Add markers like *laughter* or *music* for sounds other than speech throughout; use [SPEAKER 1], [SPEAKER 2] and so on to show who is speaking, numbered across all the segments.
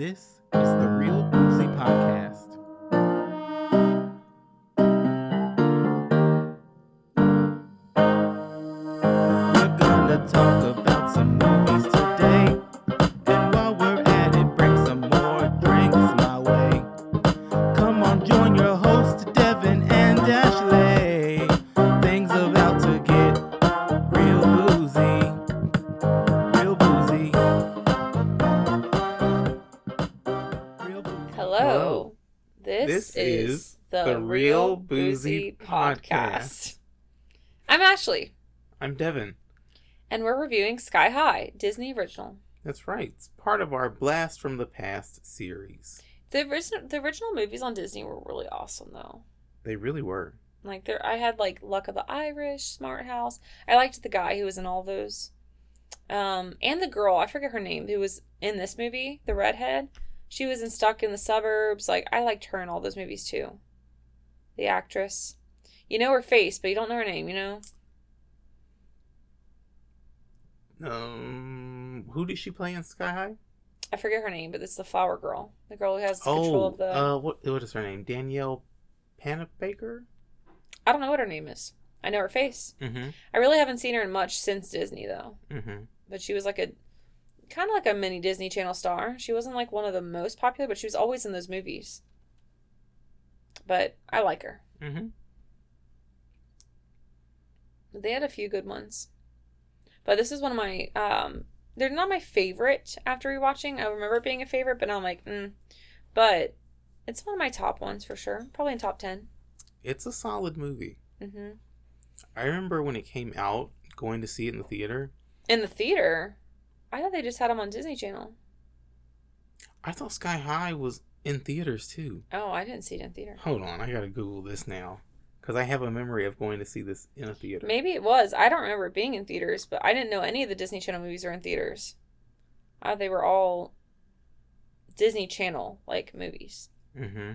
[SPEAKER 1] This is the Real Boozy Podcast. Podcast.
[SPEAKER 2] I'm Ashley,
[SPEAKER 1] I'm Devin.
[SPEAKER 2] and we're reviewing Sky High, Disney original.
[SPEAKER 1] That's right. It's part of our Blast from the Past series.
[SPEAKER 2] The original, the original movies on Disney were really awesome, though.
[SPEAKER 1] They really were.
[SPEAKER 2] Like there, I had like Luck of the Irish, Smart House. I liked the guy who was in all those, um, and the girl I forget her name who was in this movie, the redhead. She was in Stuck in the Suburbs. Like I liked her in all those movies too. The actress, you know her face, but you don't know her name. You know.
[SPEAKER 1] Um, who did she play in Sky High?
[SPEAKER 2] I forget her name, but it's the flower girl. The girl who has control
[SPEAKER 1] Oh,
[SPEAKER 2] of the.
[SPEAKER 1] uh, what what is her name? Danielle Panabaker.
[SPEAKER 2] I don't know what her name is. I know her face.
[SPEAKER 1] Mm-hmm.
[SPEAKER 2] I really haven't seen her in much since Disney though.
[SPEAKER 1] Mm-hmm.
[SPEAKER 2] But she was like a kind of like a mini Disney Channel star. She wasn't like one of the most popular, but she was always in those movies. But I like her.
[SPEAKER 1] Mm-hmm.
[SPEAKER 2] They had a few good ones. But this is one of my um they're not my favorite after rewatching. I remember it being a favorite, but now I'm like, mm. But it's one of my top ones for sure. Probably in top 10.
[SPEAKER 1] It's a solid movie.
[SPEAKER 2] Mhm.
[SPEAKER 1] I remember when it came out, going to see it in the theater.
[SPEAKER 2] In the theater. I thought they just had them on Disney Channel.
[SPEAKER 1] I thought Sky High was in theaters too.
[SPEAKER 2] Oh, I didn't see it in theater.
[SPEAKER 1] Hold on, I gotta Google this now because I have a memory of going to see this in a theater.
[SPEAKER 2] Maybe it was. I don't remember being in theaters, but I didn't know any of the Disney Channel movies were in theaters. Uh, they were all Disney Channel like movies.
[SPEAKER 1] Mm-hmm.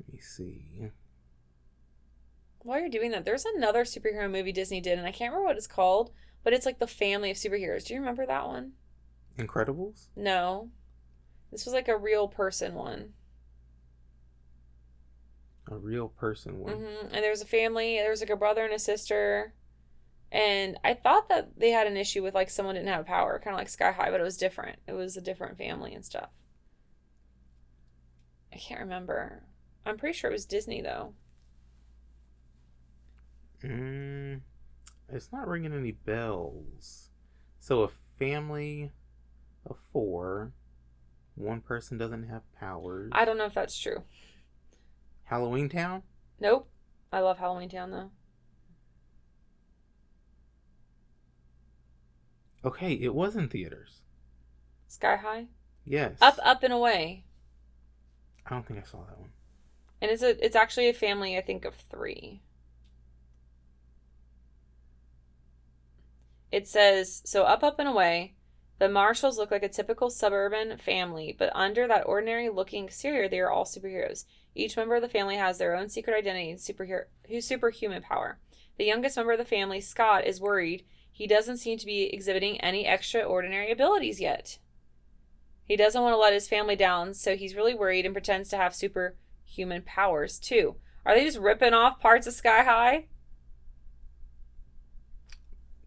[SPEAKER 1] Let me see.
[SPEAKER 2] While you're doing that, there's another superhero movie Disney did, and I can't remember what it's called, but it's like the family of superheroes. Do you remember that one?
[SPEAKER 1] Incredibles.
[SPEAKER 2] No. This was like a real person one.
[SPEAKER 1] A real person one.
[SPEAKER 2] hmm And there was a family. There was like a brother and a sister. And I thought that they had an issue with like someone didn't have power, kind of like Sky High, but it was different. It was a different family and stuff. I can't remember. I'm pretty sure it was Disney though.
[SPEAKER 1] Mm, it's not ringing any bells. So a family of four, one person doesn't have powers.
[SPEAKER 2] I don't know if that's true.
[SPEAKER 1] Halloween Town.
[SPEAKER 2] Nope. I love Halloween Town though.
[SPEAKER 1] Okay, it was in theaters.
[SPEAKER 2] Sky High.
[SPEAKER 1] Yes.
[SPEAKER 2] Up, up and away.
[SPEAKER 1] I don't think I saw that one.
[SPEAKER 2] And it's a it's actually a family I think of 3. It says so up up and away. The Marshalls look like a typical suburban family, but under that ordinary looking exterior, they are all superheroes. Each member of the family has their own secret identity and superhero who's superhuman power. The youngest member of the family, Scott, is worried he doesn't seem to be exhibiting any extraordinary abilities yet. He doesn't want to let his family down, so he's really worried and pretends to have superhuman powers too. Are they just ripping off parts of Sky High?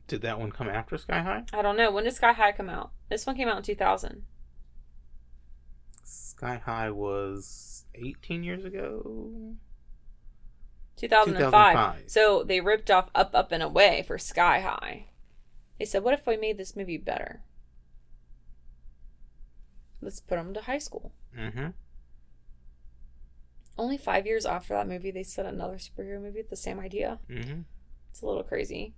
[SPEAKER 1] Did that one come after Sky High?
[SPEAKER 2] I don't know. When did Sky High come out? This one came out in 2000.
[SPEAKER 1] Sky High was 18 years ago.
[SPEAKER 2] 2005.
[SPEAKER 1] 2005.
[SPEAKER 2] So they ripped off Up, Up, and Away for Sky High. They said, what if we made this movie better? Let's put them to high school.
[SPEAKER 1] Mm-hmm.
[SPEAKER 2] Only five years after that movie, they said another superhero movie with the same idea.
[SPEAKER 1] Mm-hmm.
[SPEAKER 2] It's a little crazy.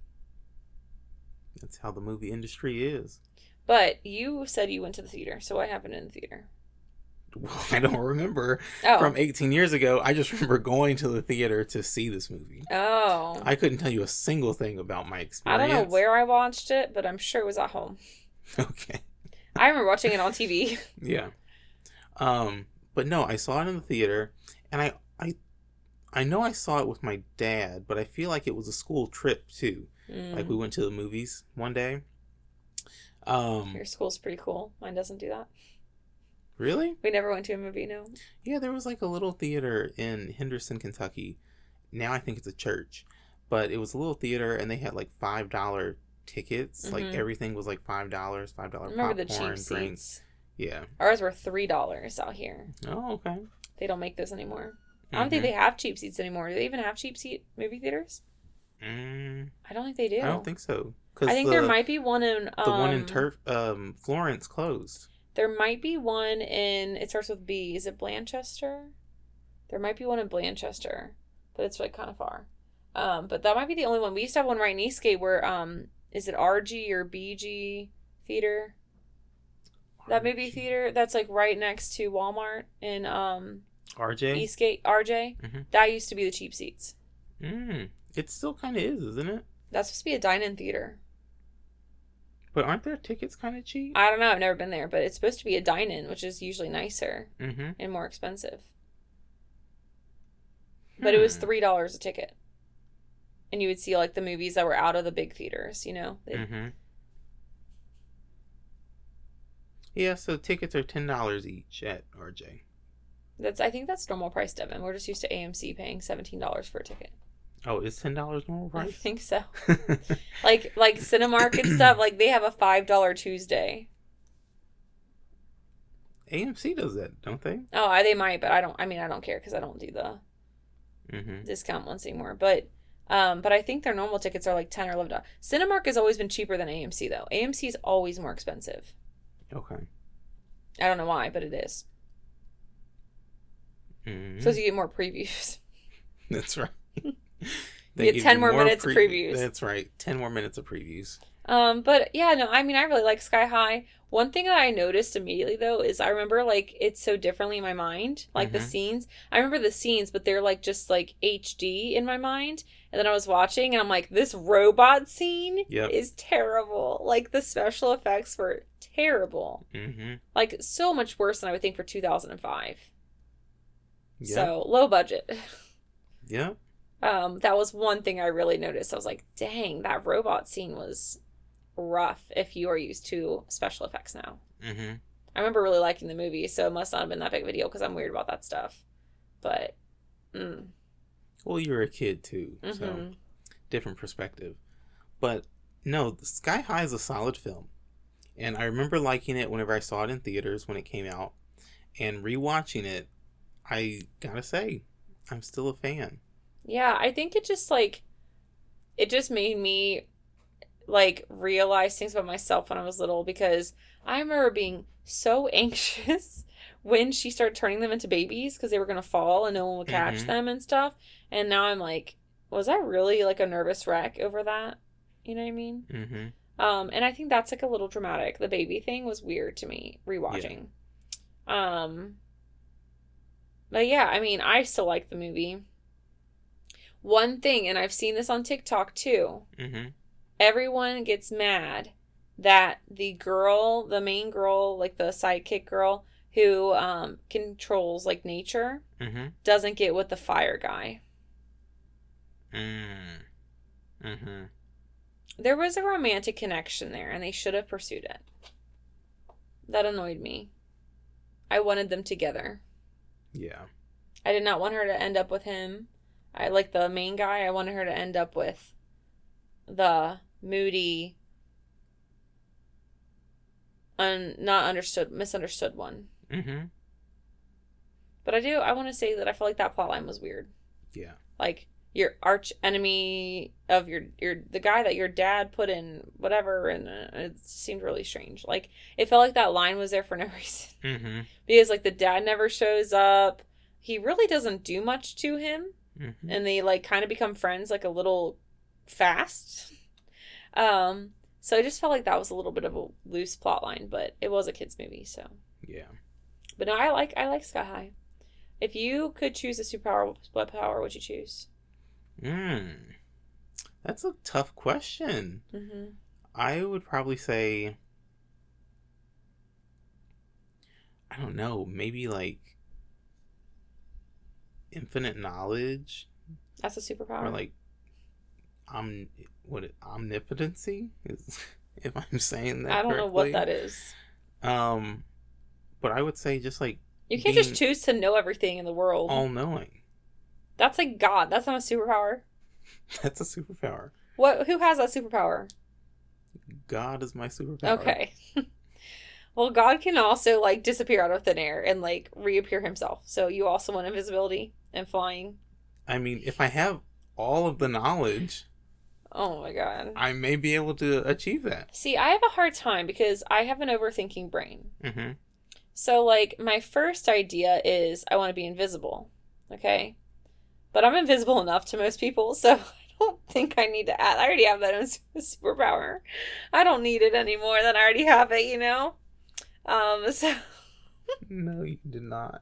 [SPEAKER 1] That's how the movie industry is.
[SPEAKER 2] But you said you went to the theater. So what happened in the theater? *laughs*
[SPEAKER 1] I don't remember
[SPEAKER 2] Oh.
[SPEAKER 1] from 18 years ago. I just remember going to the theater to see this movie.
[SPEAKER 2] oh.
[SPEAKER 1] I couldn't tell you a single thing about my experience.
[SPEAKER 2] I don't know where I watched it, but I'm sure it was at home. *laughs*
[SPEAKER 1] Okay.
[SPEAKER 2] I remember watching it on TV. *laughs*
[SPEAKER 1] Yeah. Um, but no, I saw it in the theater, and I, I, I know I saw it with my dad, but I feel like it was a school trip too. Like
[SPEAKER 2] Mm.
[SPEAKER 1] we went to the movies one day. Um,
[SPEAKER 2] Your school's pretty cool. Mine doesn't do that.
[SPEAKER 1] Really?
[SPEAKER 2] We never went to a movie. No.
[SPEAKER 1] Yeah, there was like a little theater in Henderson, Kentucky. Now I think it's a church, but it was a little theater, and they had like five dollar tickets. Like
[SPEAKER 2] Mhm.
[SPEAKER 1] everything was like five dollars, five dollar
[SPEAKER 2] Remember
[SPEAKER 1] popcorn,
[SPEAKER 2] the cheap
[SPEAKER 1] drinks.
[SPEAKER 2] seats?
[SPEAKER 1] Yeah.
[SPEAKER 2] Ours were three dollars out here.
[SPEAKER 1] Oh, okay.
[SPEAKER 2] They don't make those anymore. I don't think they have cheap seats anymore. Do they even have cheap seat movie theaters?
[SPEAKER 1] Mm,
[SPEAKER 2] I don't think they do.
[SPEAKER 1] I don't think so.
[SPEAKER 2] I think
[SPEAKER 1] the,
[SPEAKER 2] there might be one in um,
[SPEAKER 1] the one in Turf, um, Florence closed.
[SPEAKER 2] There might be one in. It starts with B. Is it Blanchester? There might be one in Blanchester, but it's like kind of far. Um, but that might be the only one. We used to have one right in Eastgate where um, is it RG or BG theater? That movie theater that's like right next to Walmart in um
[SPEAKER 1] RJ.
[SPEAKER 2] Eastgate RJ.
[SPEAKER 1] Mhm.
[SPEAKER 2] That used to be the cheap seats.
[SPEAKER 1] Mm, it still kind of is, isn't it?
[SPEAKER 2] That's supposed to be a dine-in theater.
[SPEAKER 1] But aren't their tickets kind of cheap?
[SPEAKER 2] I don't know. I've never been there, but it's supposed to be a dine-in, which is usually nicer
[SPEAKER 1] mm-hmm.
[SPEAKER 2] and more expensive. But it was
[SPEAKER 1] Hmm.
[SPEAKER 2] three dollars a ticket, and you would see like the movies that were out of the big theaters. You know, They-
[SPEAKER 1] Mm-hmm. Yeah, so tickets are ten dollars each at RJ.
[SPEAKER 2] that's I think that's normal price, Devin. We're just used to AMC paying seventeen dollars for a ticket.
[SPEAKER 1] Oh, is ten dollars normal price?
[SPEAKER 2] I think so. *laughs* Like like Cinemark and stuff, like they have a five dollar Tuesday.
[SPEAKER 1] AMC does that, don't they?
[SPEAKER 2] Oh, I, they might, but I don't. I mean, I don't care because I don't do the
[SPEAKER 1] Mm-hmm.
[SPEAKER 2] discount ones anymore. But um, but I think their normal tickets are like ten or eleven dollars. Cinemark has always been cheaper than AMC though. AMC is always more expensive.
[SPEAKER 1] Okay.
[SPEAKER 2] I don't know why, but it is.
[SPEAKER 1] Mhm.
[SPEAKER 2] So you get more previews. *laughs*
[SPEAKER 1] That's right. *laughs*
[SPEAKER 2] get 10
[SPEAKER 1] you
[SPEAKER 2] more minutes of previews.
[SPEAKER 1] That's right. Ten more minutes of previews.
[SPEAKER 2] Um, but yeah, no, I mean, I really like Sky High. One thing that I noticed immediately though is I remember like it's so differently in my mind, like the
[SPEAKER 1] Mhm.
[SPEAKER 2] scenes. I remember the scenes, but they're like just like HD in my mind. And then I was watching, and I'm like, this robot scene
[SPEAKER 1] Yep.
[SPEAKER 2] is terrible. Like the special effects were terrible,
[SPEAKER 1] Mm-hmm.
[SPEAKER 2] like so much worse than I would think for 2005.
[SPEAKER 1] Yeah.
[SPEAKER 2] So low budget. *laughs*
[SPEAKER 1] yeah.
[SPEAKER 2] Um, that was one thing I really noticed. I was like, dang, that robot scene was rough if you are used to special effects now.
[SPEAKER 1] Mm-hmm.
[SPEAKER 2] I remember really liking the movie, so it must not have been that big of a deal because I'm weird about that stuff. But, mm,
[SPEAKER 1] Well, you're a kid too, so
[SPEAKER 2] mhm.
[SPEAKER 1] different perspective. But no, Sky High is a solid film, and I remember liking it whenever I saw it in theaters when it came out, and rewatching it, I gotta say, I'm still a fan.
[SPEAKER 2] Yeah, I think it just like, it just made me like realize things about myself when I was little because I remember being so *laughs* anxious when she started turning them into babies because they were gonna fall and no one would catch
[SPEAKER 1] Mhm.
[SPEAKER 2] them and stuff. And now I'm like, was I really like a nervous wreck over that? You know what I mean?
[SPEAKER 1] Mm-hmm.
[SPEAKER 2] Um, and I think that's like a little dramatic. The baby thing was weird to me rewatching. Um, but yeah, I mean, I still like the movie. One thing, and I've seen this on TikTok too.
[SPEAKER 1] Mm-hmm.
[SPEAKER 2] Everyone gets mad that the girl, the main girl, like the sidekick girl who um controls like nature,
[SPEAKER 1] Mm-hmm.
[SPEAKER 2] doesn't get with the fire guy.
[SPEAKER 1] Mm. Mm-hmm.
[SPEAKER 2] There was a romantic connection there, and they should have pursued it. That annoyed me. I wanted them together.
[SPEAKER 1] Yeah.
[SPEAKER 2] I did not want her to end up with him. I like the main guy. I wanted her to end up with the moody, un not understood, misunderstood one.
[SPEAKER 1] Mm-hmm.
[SPEAKER 2] But I do. I want to say that I feel like that plot line was weird.
[SPEAKER 1] Yeah.
[SPEAKER 2] Like your arch enemy of your your the guy that your dad put in whatever, and uh, it seemed really strange. Like it felt like that line was there for no *laughs* reason
[SPEAKER 1] Mm-hmm.
[SPEAKER 2] because like the dad never shows up. He really doesn't do much to him.
[SPEAKER 1] Mm-hmm.
[SPEAKER 2] and they like kind of become friends like a little fast. Um, so I just felt like that was a little bit of a loose plot line, but it was a kids movie, so.
[SPEAKER 1] Yeah.
[SPEAKER 2] But no, I like I like Sky High. If you could choose a superpower, what power would you choose?
[SPEAKER 1] Mm. That's a tough question.
[SPEAKER 2] Mm-hmm.
[SPEAKER 1] I would probably say I don't know, maybe like infinite knowledge
[SPEAKER 2] That's a superpower.
[SPEAKER 1] or like om what it, omnipotency is *laughs* if I'm saying that
[SPEAKER 2] I don't know what that is.
[SPEAKER 1] Um But I would say just like
[SPEAKER 2] You can't just choose to know everything in the world.
[SPEAKER 1] all knowing.
[SPEAKER 2] That's like God. That's not a superpower. *laughs*
[SPEAKER 1] That's a superpower.
[SPEAKER 2] What? Who has that superpower?
[SPEAKER 1] God is my superpower.
[SPEAKER 2] Okay. *laughs* well, God can also like disappear out of thin air and like reappear himself. So you also want invisibility and flying.
[SPEAKER 1] I mean, if I have all of the knowledge,
[SPEAKER 2] Oh my god.
[SPEAKER 1] I may be able to achieve that.
[SPEAKER 2] See, I have a hard time because I have an overthinking brain.
[SPEAKER 1] Mm-hmm.
[SPEAKER 2] So, like, my first idea is I want to be invisible. Okay. But I'm invisible enough to most people, so *laughs* I don't think I need to add. I already have that *laughs* superpower. I don't need it any more than I already have it, you know? Um, *laughs* so,
[SPEAKER 1] No, you did not.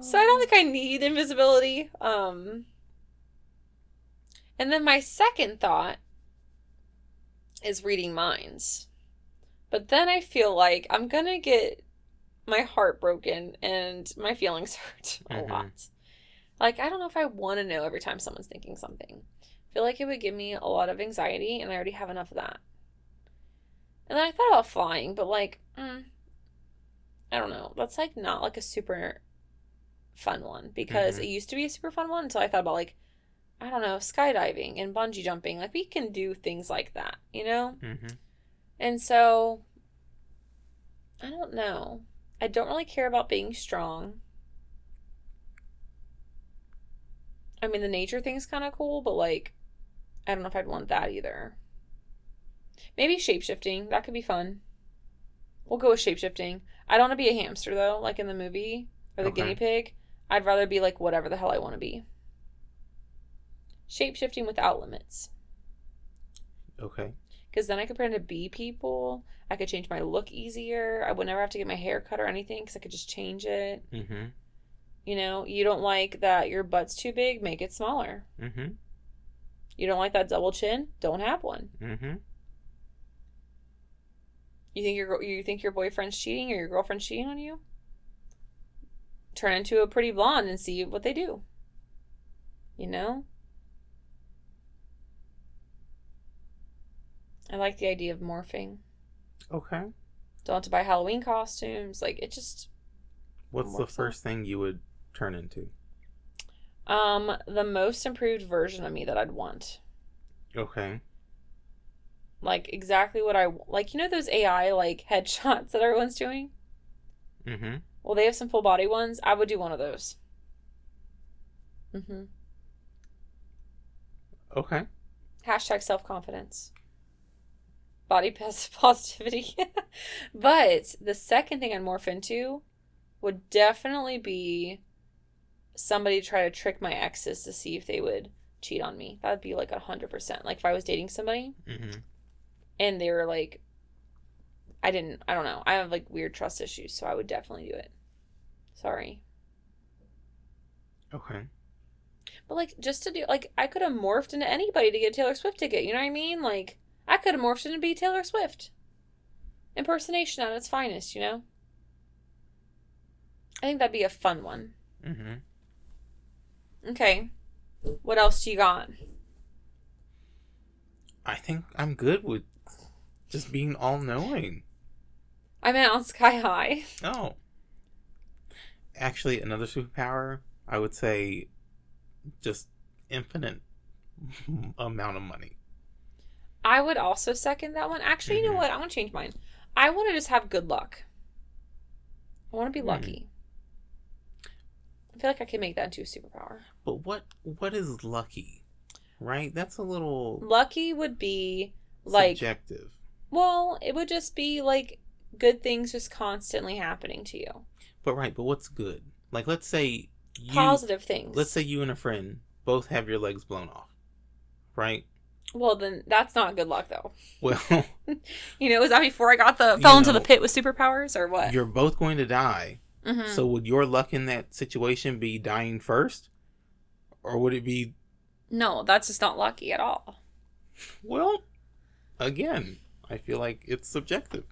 [SPEAKER 2] so I don't think I need invisibility. Um, and then my second thought is reading minds. But then I feel like I'm gonna get my heart broken and my feelings *laughs* hurt a
[SPEAKER 1] Mhm.
[SPEAKER 2] lot. Like, I don't know if I want to know every time someone's thinking something. I feel like it would give me a lot of anxiety, and I already have enough of that. And then I thought about flying, but like, mm, I don't know. That's like not like a super fun one because
[SPEAKER 1] Mhm.
[SPEAKER 2] it used to be a super fun one until I thought about like, I don't know, skydiving and bungee jumping. Like, we can do things like that, you know?
[SPEAKER 1] Mm-hmm.
[SPEAKER 2] And so, I don't know. I don't really care about being strong. I mean, the nature thing's kind of cool, but like, I don't know if I'd want that either. Maybe shapeshifting. That could be fun. We'll go with shapeshifting. I don't want to be a hamster, though, like in the movie, or the
[SPEAKER 1] Okay.
[SPEAKER 2] guinea pig. I'd rather be like whatever the hell I want to be. Shapeshifting without limits
[SPEAKER 1] Okay.
[SPEAKER 2] because then I could pretend to be people. I could change my look easier. I would never have to get my hair cut or anything because I could just change it.
[SPEAKER 1] Mm-hmm.
[SPEAKER 2] You know, you don't like that your butt's too big, make it smaller.
[SPEAKER 1] Mm-hmm.
[SPEAKER 2] You don't like that double chin, don't have one.
[SPEAKER 1] Mm-hmm.
[SPEAKER 2] You think your you think your boyfriend's cheating or your girlfriend's cheating on you? Turn into a pretty blonde and see what they do. You know? I like the idea of morphing.
[SPEAKER 1] Okay.
[SPEAKER 2] Don't have to buy Halloween costumes. Like it just
[SPEAKER 1] What's the first thing you would turn into?
[SPEAKER 2] Um, the most improved version of me that I'd want.
[SPEAKER 1] Okay.
[SPEAKER 2] Like exactly what I like. You know those AI like headshots *laughs* that everyone's doing.
[SPEAKER 1] Mm-hmm.
[SPEAKER 2] Well, they have some full body ones. I would do one of those. Mm-hmm.
[SPEAKER 1] Okay.
[SPEAKER 2] Hashtag self confidence. Body *laughs* positivity. *laughs* but the second thing I'd morph into would definitely be somebody to try to trick my exes to see if they would cheat on me. That would be like a hundred percent. Like if I was dating somebody
[SPEAKER 1] Mm-hmm.
[SPEAKER 2] And they were like I didn't I don't know. I have like weird trust issues, so I would definitely do it. Sorry.
[SPEAKER 1] Okay.
[SPEAKER 2] But like just to do like I could have morphed into anybody to get a Taylor Swift ticket, you know what I mean? Like I could have morphed into be Taylor Swift. Impersonation at its finest, you know? I think that'd be a fun one.
[SPEAKER 1] Mm-hmm.
[SPEAKER 2] Okay. What else do you got?
[SPEAKER 1] I think I'm good with just being all knowing.
[SPEAKER 2] I meant on Sky High.
[SPEAKER 1] Oh. Actually, another superpower, I would say just infinite amount of money.
[SPEAKER 2] I would also second that one. Actually, you know
[SPEAKER 1] Mhm.
[SPEAKER 2] what? I want to change mine. I want to just have good luck. I want to be
[SPEAKER 1] Hmm.
[SPEAKER 2] lucky. I feel like I can make that into a superpower.
[SPEAKER 1] But what what is lucky? Right? That's a little
[SPEAKER 2] Lucky would be like
[SPEAKER 1] subjective.
[SPEAKER 2] Well, it would just be like good things just constantly happening to you.
[SPEAKER 1] But right, but what's good? Like let's say you
[SPEAKER 2] Positive things.
[SPEAKER 1] let's say you and a friend both have your legs blown off. Right?
[SPEAKER 2] Well, then that's not good luck though.
[SPEAKER 1] Well, *laughs*
[SPEAKER 2] You know, was that before I got the fell into the pit with superpowers or what?
[SPEAKER 1] you're both going to die.
[SPEAKER 2] Mhm.
[SPEAKER 1] So would your luck in that situation be dying first? Or would it be
[SPEAKER 2] No, that's just not lucky at all.
[SPEAKER 1] well, again, I feel like it's subjective.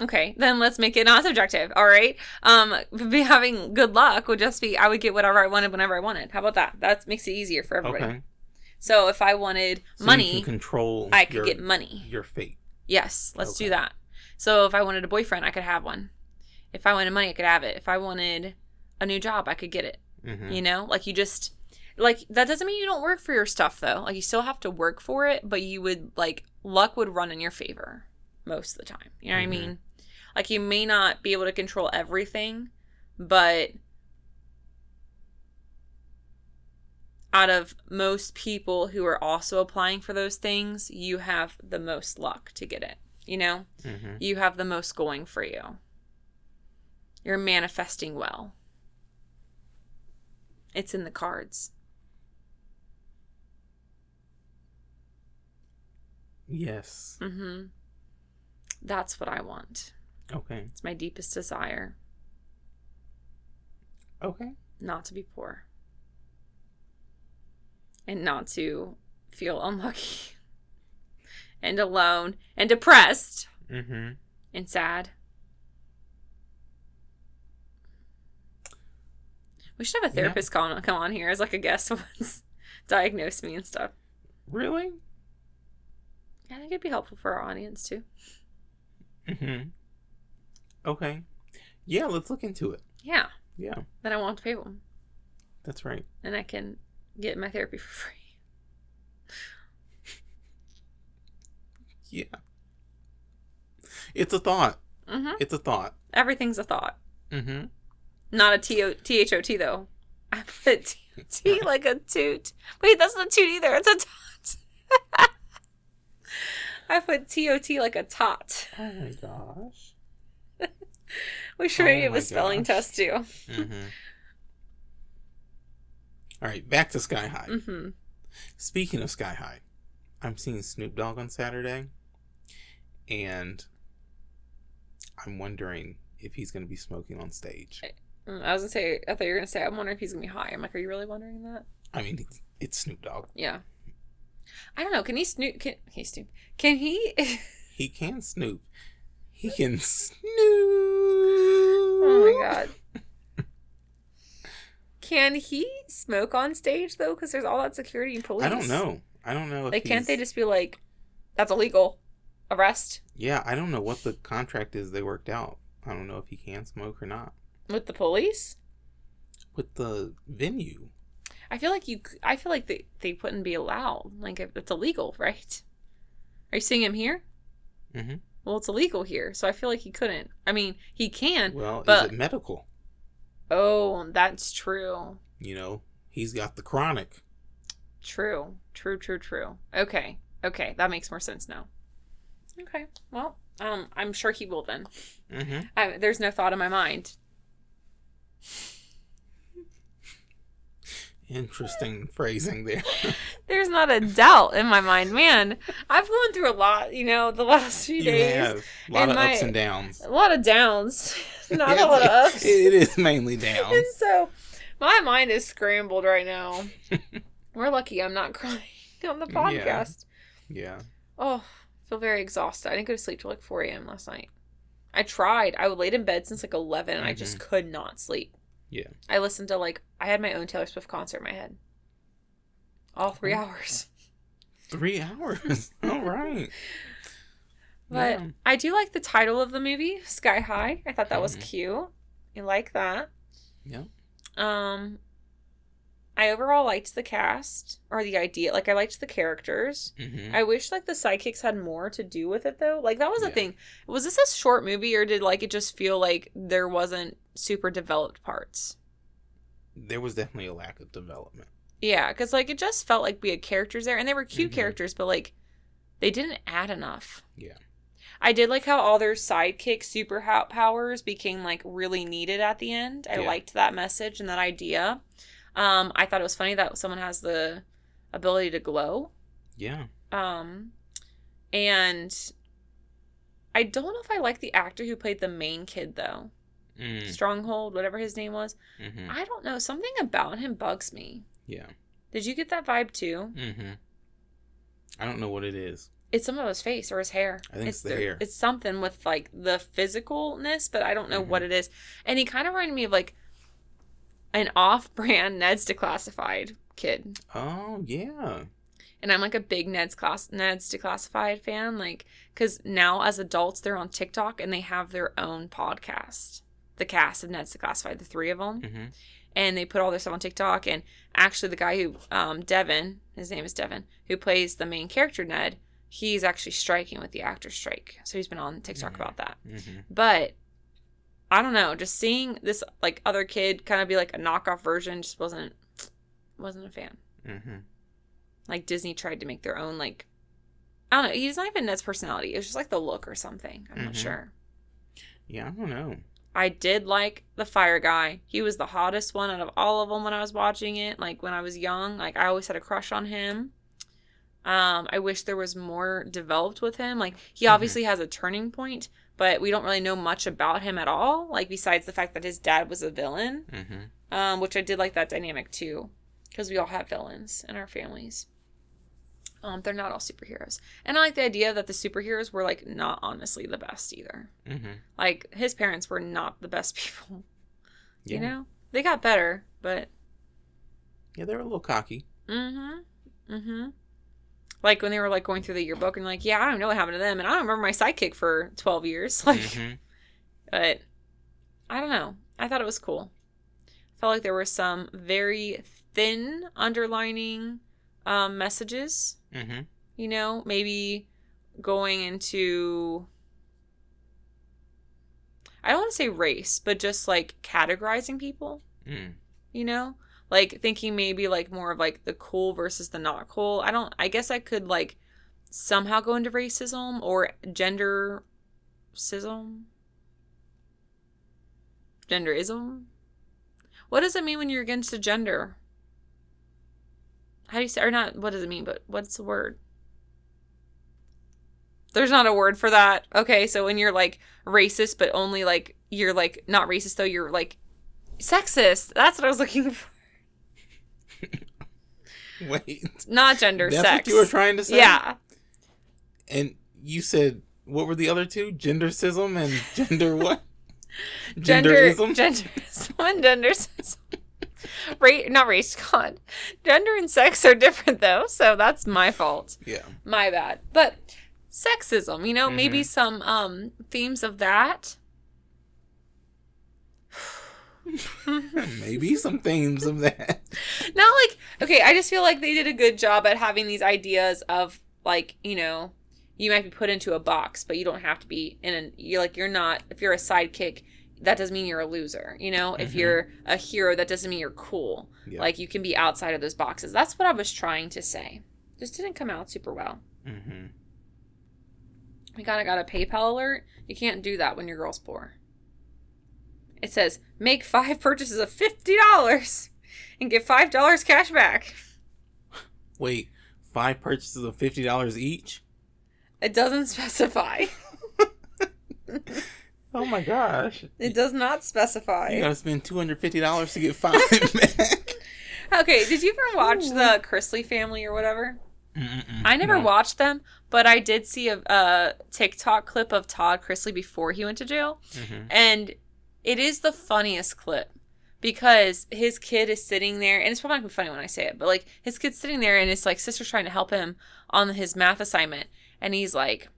[SPEAKER 2] Okay, then let's make it not subjective. All right. Um, be having good luck would just be I would get whatever I wanted whenever I wanted. How about that? That makes it easier for everybody.
[SPEAKER 1] Okay.
[SPEAKER 2] So if I wanted
[SPEAKER 1] So
[SPEAKER 2] money,
[SPEAKER 1] control.
[SPEAKER 2] I could
[SPEAKER 1] your,
[SPEAKER 2] get money.
[SPEAKER 1] your fate.
[SPEAKER 2] Yes, let's do that. So if I wanted a boyfriend, I could have one. If I wanted money, I could have it. If I wanted a new job, I could get it.
[SPEAKER 1] hmm
[SPEAKER 2] You know, like you just like that doesn't mean you don't work for your stuff though. Like you still have to work for it, but you would like luck would run in your favor most of the time. You know what
[SPEAKER 1] Mhm.
[SPEAKER 2] I mean? Like you may not be able to control everything, but out of most people who are also applying for those things, you have the most luck to get it. You know?
[SPEAKER 1] hmm
[SPEAKER 2] You have the most going for you. You're manifesting well. It's in the cards.
[SPEAKER 1] Yes.
[SPEAKER 2] Mm-hmm. That's what I want.
[SPEAKER 1] Okay.
[SPEAKER 2] It's my deepest desire
[SPEAKER 1] Okay.
[SPEAKER 2] not to be poor and not to feel unlucky *laughs* and alone and depressed
[SPEAKER 1] hmm
[SPEAKER 2] and sad. We should have a
[SPEAKER 1] Yeah.
[SPEAKER 2] therapist come on, come on here as like a guest *laughs* once, diagnose me and stuff.
[SPEAKER 1] Really?
[SPEAKER 2] I think it'd be helpful for our audience too.
[SPEAKER 1] hmm Okay. Yeah, let's look into it.
[SPEAKER 2] Yeah,
[SPEAKER 1] Yeah,
[SPEAKER 2] then I won't have to pay them,
[SPEAKER 1] that's right.
[SPEAKER 2] and I can get my therapy for free.
[SPEAKER 1] Yeah. It's a thought.
[SPEAKER 2] hmm
[SPEAKER 1] It's a thought.
[SPEAKER 2] Everything's a thought,
[SPEAKER 1] Mm-hmm.
[SPEAKER 2] not a T O T H O T though. I put T, T *laughs* like a toot. Wait, that's not toot either. It's a tot. *laughs* *laughs* I put T O T like a tot.
[SPEAKER 1] Oh my gosh. *laughs*
[SPEAKER 2] We should
[SPEAKER 1] Oh
[SPEAKER 2] maybe have a spelling
[SPEAKER 1] gosh.
[SPEAKER 2] test too.
[SPEAKER 1] Mm-hmm. All right, back to Sky High.
[SPEAKER 2] hmm
[SPEAKER 1] Speaking of Sky High, I'm seeing Snoop Dogg on Saturday, and I'm wondering if he's going to be smoking on stage.
[SPEAKER 2] Mm, I was gonna say, I thought you were gonna say, I'm wondering if he's gonna be high. I'm like, are you really wondering that?
[SPEAKER 1] I mean, it's, it's Snoop Dogg.
[SPEAKER 2] Yeah. I don't know. Can he snoop? Can he snoop? Can he?
[SPEAKER 1] He can snoop. He *laughs* can snoop.
[SPEAKER 2] oh my god. Can he smoke on stage though? Because there's all that security and police.
[SPEAKER 1] I don't know. I don't know. If
[SPEAKER 2] Like, can't they just be like, that's illegal, arrest
[SPEAKER 1] Yeah, I don't know what the contract is they worked out. I don't know if he can smoke or not.
[SPEAKER 2] with the police?
[SPEAKER 1] With the venue.
[SPEAKER 2] I feel like you. I feel like they they wouldn't be allowed. Like if it's illegal, *laughs* right? Are you seeing him here?
[SPEAKER 1] Mm-hmm.
[SPEAKER 2] Well, it's illegal here, so I feel like he couldn't. I mean, he can.
[SPEAKER 1] Well,
[SPEAKER 2] But-
[SPEAKER 1] is it medical?
[SPEAKER 2] Oh, that's true.
[SPEAKER 1] You know, he's got the chronic.
[SPEAKER 2] True. True, true, true. Okay. Okay, that makes more sense now. Okay. Well, um I'm sure he will then.
[SPEAKER 1] Mm-hmm.
[SPEAKER 2] I, there's no thought in my mind.
[SPEAKER 1] Interesting phrasing there. *laughs*
[SPEAKER 2] There's not a doubt in my mind. Man, I've gone through a lot, you know, the last few
[SPEAKER 1] you
[SPEAKER 2] days.
[SPEAKER 1] have a lot
[SPEAKER 2] and
[SPEAKER 1] of
[SPEAKER 2] my-
[SPEAKER 1] ups and downs.
[SPEAKER 2] A lot of downs. *laughs* not a lot of *laughs* ups.
[SPEAKER 1] It is mainly downs.
[SPEAKER 2] And so my mind is scrambled right now. We're lucky I'm not crying on the podcast.
[SPEAKER 1] Yeah.
[SPEAKER 2] Oh, I feel very exhausted. I didn't go to sleep till like 4 a.m. last night. I tried. I laid in bed since like 11 and I just mm-hmm. could not sleep.
[SPEAKER 1] Yeah.
[SPEAKER 2] I listened to like, I had my own Taylor Swift concert in my head. All three hours.
[SPEAKER 1] Three hours. *laughs* All right.
[SPEAKER 2] But
[SPEAKER 1] Yeah.
[SPEAKER 2] I do like the title of the movie, Sky High. I thought that was
[SPEAKER 1] Mhm.
[SPEAKER 2] cute. I like that.
[SPEAKER 1] Yeah.
[SPEAKER 2] Um, I overall liked the cast or the idea. Like I liked the characters.
[SPEAKER 1] Mm-hmm.
[SPEAKER 2] I wish like the sidekicks had more to do with it though. Like that was the
[SPEAKER 1] Yeah.
[SPEAKER 2] thing. Was this a short movie or did like it just feel like there wasn't super developed parts?
[SPEAKER 1] There was definitely a lack of development.
[SPEAKER 2] Yeah, because like it just felt like we had characters there and they were cute
[SPEAKER 1] Mhm.
[SPEAKER 2] characters, but like they didn't add enough.
[SPEAKER 1] Yeah.
[SPEAKER 2] I did like how all their sidekick super powers became like really needed at the end. I
[SPEAKER 1] Yeah.
[SPEAKER 2] liked that message and that idea. Um, I thought it was funny that someone has the ability to glow.
[SPEAKER 1] Yeah.
[SPEAKER 2] Um, and I don't know if I like the actor who played the main kid though.
[SPEAKER 1] Mm.
[SPEAKER 2] Stronghold, whatever his name was.
[SPEAKER 1] Mm-hmm.
[SPEAKER 2] I don't know. Something about him bugs me.
[SPEAKER 1] Yeah.
[SPEAKER 2] Did you get that vibe too?
[SPEAKER 1] Mm-hmm. I don't know what it is.
[SPEAKER 2] It's some of his face or his hair.
[SPEAKER 1] I think it's the hair.
[SPEAKER 2] It's something with like the physicalness, but I don't know
[SPEAKER 1] Mhm.
[SPEAKER 2] what it is. And he kind of reminded me of like an off-brand *laughs* Ned's Declassified kid.
[SPEAKER 1] Oh yeah.
[SPEAKER 2] and I'm like a big Ned's class Ned's Declassified fan, like because now as adults they're on TikTok and they have their own podcast, the cast of Ned's Declassified, the three of them,
[SPEAKER 1] Mm-hmm.
[SPEAKER 2] and they put all their stuff on TikTok. And actually, the guy who um, Devon, his name is Devon, who plays the main character Ned, he's actually striking with the actor strike, so he's been on TikTok
[SPEAKER 1] Mhm.
[SPEAKER 2] about that.
[SPEAKER 1] Mm-hmm.
[SPEAKER 2] But I don't know, just seeing this like other kid kind of be like a knockoff version just wasn't wasn't a fan.
[SPEAKER 1] Mm-hmm.
[SPEAKER 2] Like Disney tried to make their own like I don't know, he's not even Ned's personality. It was just like the look or something. I'm not
[SPEAKER 1] Mhm.
[SPEAKER 2] sure.
[SPEAKER 1] Yeah, I don't know.
[SPEAKER 2] I did like the fire guy. He was the hottest one out of all of them when I was watching it. Like when I was young, like I always had a crush on him. Um, I wish there was more developed with him. Like he
[SPEAKER 1] Mhm.
[SPEAKER 2] obviously has a turning point, but we don't really know much about him at all. Like besides the fact that his dad was a villain,
[SPEAKER 1] Mm-hmm.
[SPEAKER 2] um, which I did like that dynamic too, because we all have villains in our families. Um, they're not all superheroes, and I like the idea that the superheroes were like not honestly the best either.
[SPEAKER 1] Mm-hmm.
[SPEAKER 2] Like his parents were not the best *laughs* people.
[SPEAKER 1] Yeah.
[SPEAKER 2] You know, they got better, but
[SPEAKER 1] Yeah, they're a little cocky.
[SPEAKER 2] mm-hmm, mm-hmm. Like when they were like going through the yearbook and like, yeah, I don't know what happened to them, and I don't remember my sidekick for twelve years. *laughs* Like,
[SPEAKER 1] mm-hmm.
[SPEAKER 2] but I don't know. I thought it was cool. Felt like there were some very thin underlining um, messages.
[SPEAKER 1] Mm-hmm.
[SPEAKER 2] You know, maybe going into I don't want to say race, but just like categorizing people.
[SPEAKER 1] Mm.
[SPEAKER 2] you know like thinking maybe like more of like the cool versus the not cool i don't i guess i could like somehow go into racism or gender sism genderism what does it mean when you're against a gender how do you say or not what does it mean but what's the word there's not a word for that okay so when you're like racist but only like you're like not racist though you're like sexist that's what i was looking for *laughs*
[SPEAKER 1] Wait.
[SPEAKER 2] not gender
[SPEAKER 1] That's
[SPEAKER 2] sex
[SPEAKER 1] what you were trying to say?
[SPEAKER 2] yeah
[SPEAKER 1] And you said, what were the other two? Gendersism and gender what? *laughs*
[SPEAKER 2] gender
[SPEAKER 1] Genderism?
[SPEAKER 2] genderism and genderism *laughs* Ra- not race *laughs* god gender and sex are different though so that's my fault
[SPEAKER 1] yeah.
[SPEAKER 2] my bad but sexism you know maybe
[SPEAKER 1] Mhm.
[SPEAKER 2] some um themes of that *laughs*
[SPEAKER 1] Maybe some themes of that.
[SPEAKER 2] not like okay i just feel like they did a good job at having these ideas of like you know you might be put into a box but you don't have to be in an you're like you're not if you're a sidekick that doesn't mean you're a loser you know if
[SPEAKER 1] Mhm.
[SPEAKER 2] you're a hero that doesn't mean you're cool
[SPEAKER 1] Yeah.
[SPEAKER 2] like you can be outside of those boxes that's what i was trying to say just didn't come out super well
[SPEAKER 1] Mm-hmm.
[SPEAKER 2] we kind of got a paypal alert you can't do that when your girl's poor it says make five purchases of $50 and get $5 cash back *laughs*
[SPEAKER 1] Wait, five purchases of fifty dollars each?
[SPEAKER 2] It doesn't *laughs* specify. *laughs*
[SPEAKER 1] Oh my gosh!
[SPEAKER 2] It does not specify.
[SPEAKER 1] You
[SPEAKER 2] specify.
[SPEAKER 1] gotta spend two hundred fifty dollars to get five back. *laughs*
[SPEAKER 2] Okay, did you ever watch the Chrisley family or whatever?
[SPEAKER 1] Mm-mm-mm.
[SPEAKER 2] I never
[SPEAKER 1] No.
[SPEAKER 2] watched them, but I did see a, a TikTok clip of Todd Chrisley before he went to jail,
[SPEAKER 1] Mhm.
[SPEAKER 2] and it is the funniest clip because his kid is sitting there, and it's probably not gonna be funny when I say it, but like his kid's sitting there, and his like sister's trying to help him on his math assignment, and he's like,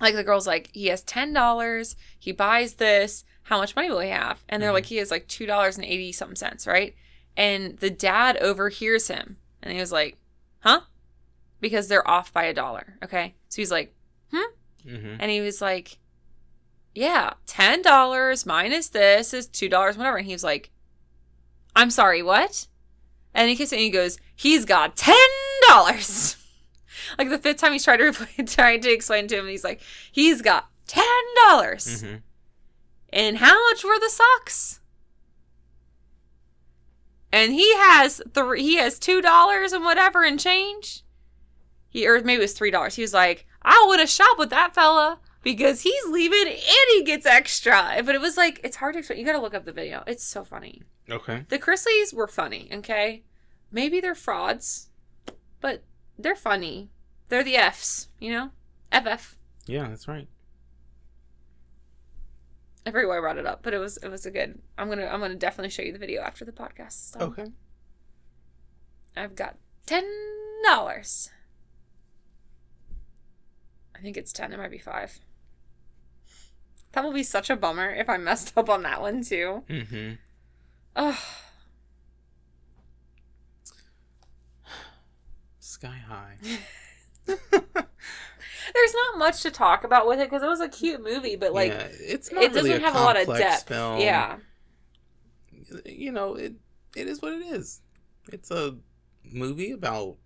[SPEAKER 2] like the girl's like, he has ten dollars, he buys this, how much money will he have? And they're
[SPEAKER 1] Mhm.
[SPEAKER 2] like, he has like two dollars and eighty something cents, right? And the dad overhears him, and he was like, huh? Because they're off by a dollar, okay? So he's like,
[SPEAKER 1] Mhm.
[SPEAKER 2] and he was like, Yeah, ten dollars minus this is two dollars, whatever. And he was like, I'm sorry, what? And he keeps and he goes, He's got ten dollars. Like the fifth time he's tried to *laughs* tried to explain to him, he's like, He's got ten dollars.
[SPEAKER 1] Mhm.
[SPEAKER 2] And how much were the socks? And he has three. He has two dollars and whatever and change. He or maybe it was three dollars. He was like, "I would have shop with that fella because he's leaving and he gets extra." But it was like it's hard to explain. You got to look up the video. It's so funny.
[SPEAKER 1] Okay.
[SPEAKER 2] The Chrisleys were funny. Okay, maybe they're frauds, but they're funny. They're the Fs. You know, FF.
[SPEAKER 1] Yeah, that's right.
[SPEAKER 2] I forget why I brought it up, but it was it was a good. I'm gonna I'm gonna definitely show you the video after the podcast done.
[SPEAKER 1] Okay.
[SPEAKER 2] I've got ten dollars. I think it's ten. It might be five. That will be such a bummer if I messed up on that one too.
[SPEAKER 1] Mm-hmm.
[SPEAKER 2] Ugh.
[SPEAKER 1] Sky high. *laughs* *laughs*
[SPEAKER 2] There's not much to talk about with it because it was a cute movie, but like
[SPEAKER 1] yeah, it's not
[SPEAKER 2] it
[SPEAKER 1] really
[SPEAKER 2] doesn't
[SPEAKER 1] a
[SPEAKER 2] have a lot of depth.
[SPEAKER 1] Film.
[SPEAKER 2] Yeah.
[SPEAKER 1] you know it. It is what it is. It's a movie about.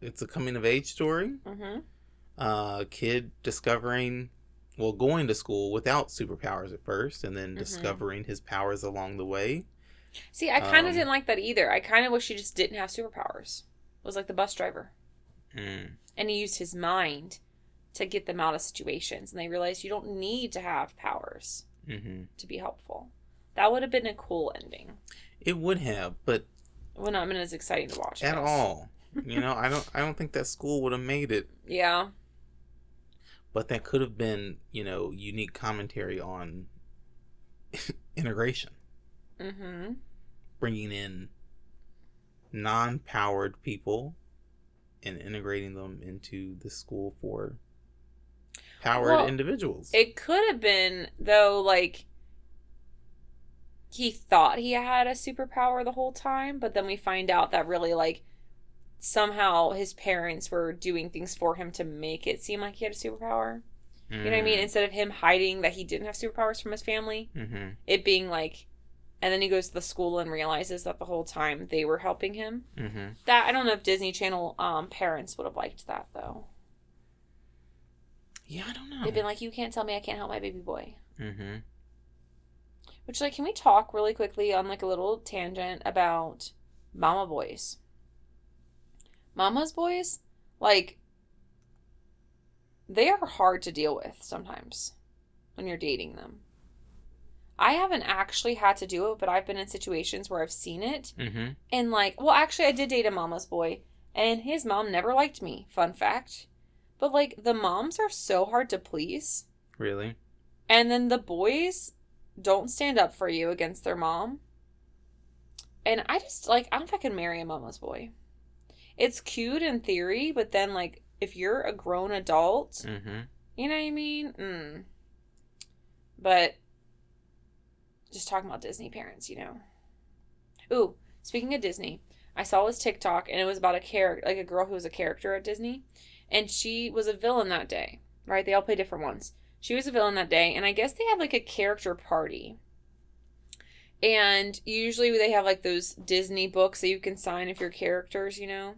[SPEAKER 1] It's a coming of age story.
[SPEAKER 2] Mm-hmm.
[SPEAKER 1] uh, kid discovering, well, going to school without superpowers at first, and then
[SPEAKER 2] Mhm.
[SPEAKER 1] discovering his powers along the way.
[SPEAKER 2] See, I kind of
[SPEAKER 1] Um,
[SPEAKER 2] didn't like that either. I kind of wish he just didn't have superpowers. It Was like the bus driver,
[SPEAKER 1] Mm.
[SPEAKER 2] and he used his mind to get them out of situations, and they realized you don't need to have powers
[SPEAKER 1] hmm
[SPEAKER 2] to be helpful. That would have been a cool ending.
[SPEAKER 1] It would have, but
[SPEAKER 2] Well, not been as exciting to watch
[SPEAKER 1] at all, you *laughs* know, I don't. I don't think that school would have made it.
[SPEAKER 2] Yeah.
[SPEAKER 1] But that could have been, you know, unique commentary on *laughs* integration,
[SPEAKER 2] Mm-hmm.
[SPEAKER 1] bringing in non-powered people and integrating them into the school for powered
[SPEAKER 2] Well,
[SPEAKER 1] individuals.
[SPEAKER 2] It could have been though, like he thought he had a superpower the whole time, but then we find out that really like somehow his parents were doing things for him to make it seem like he had a superpower. You know what I mean? Instead of him hiding that he didn't have superpowers from his family,
[SPEAKER 1] Mm-hmm.
[SPEAKER 2] it being like and then he goes to the school and realizes that the whole time they were helping him.
[SPEAKER 1] Mm-hmm.
[SPEAKER 2] That I don't know if Disney Channel um parents would have liked that though.
[SPEAKER 1] Yeah, I don't know.
[SPEAKER 2] They've been like, You can't tell me I can't help my baby boy.
[SPEAKER 1] mm-hmm.
[SPEAKER 2] Which, like, can we talk really quickly on like a little tangent about mama boys? Mama's boys, like, they are hard to deal with sometimes when you're dating them. I haven't actually had to do it, but I've been in situations where I've seen it.
[SPEAKER 1] Mm-hmm.
[SPEAKER 2] And, like, well, actually, I did date a mama's boy, and his mom never liked me. Fun fact. But, like, the moms are so hard to please.
[SPEAKER 1] Really?
[SPEAKER 2] And then the boys don't stand up for you against their mom. And I just like I don't know if I can marry a mama's boy. It's cute in theory, but then like if you're a grown adult,
[SPEAKER 1] Mm-hmm.
[SPEAKER 2] you know what I mean? Mm. But just talking about Disney parents, you know. Ooh, speaking of Disney, I saw this TikTok and it was about a character, like a girl who was a character at Disney, and she was a villain that day. Right? They all play different ones. She was a villain that day, and I guess they had like a character party. And usually they have like those Disney books that you can sign if you're characters, you know.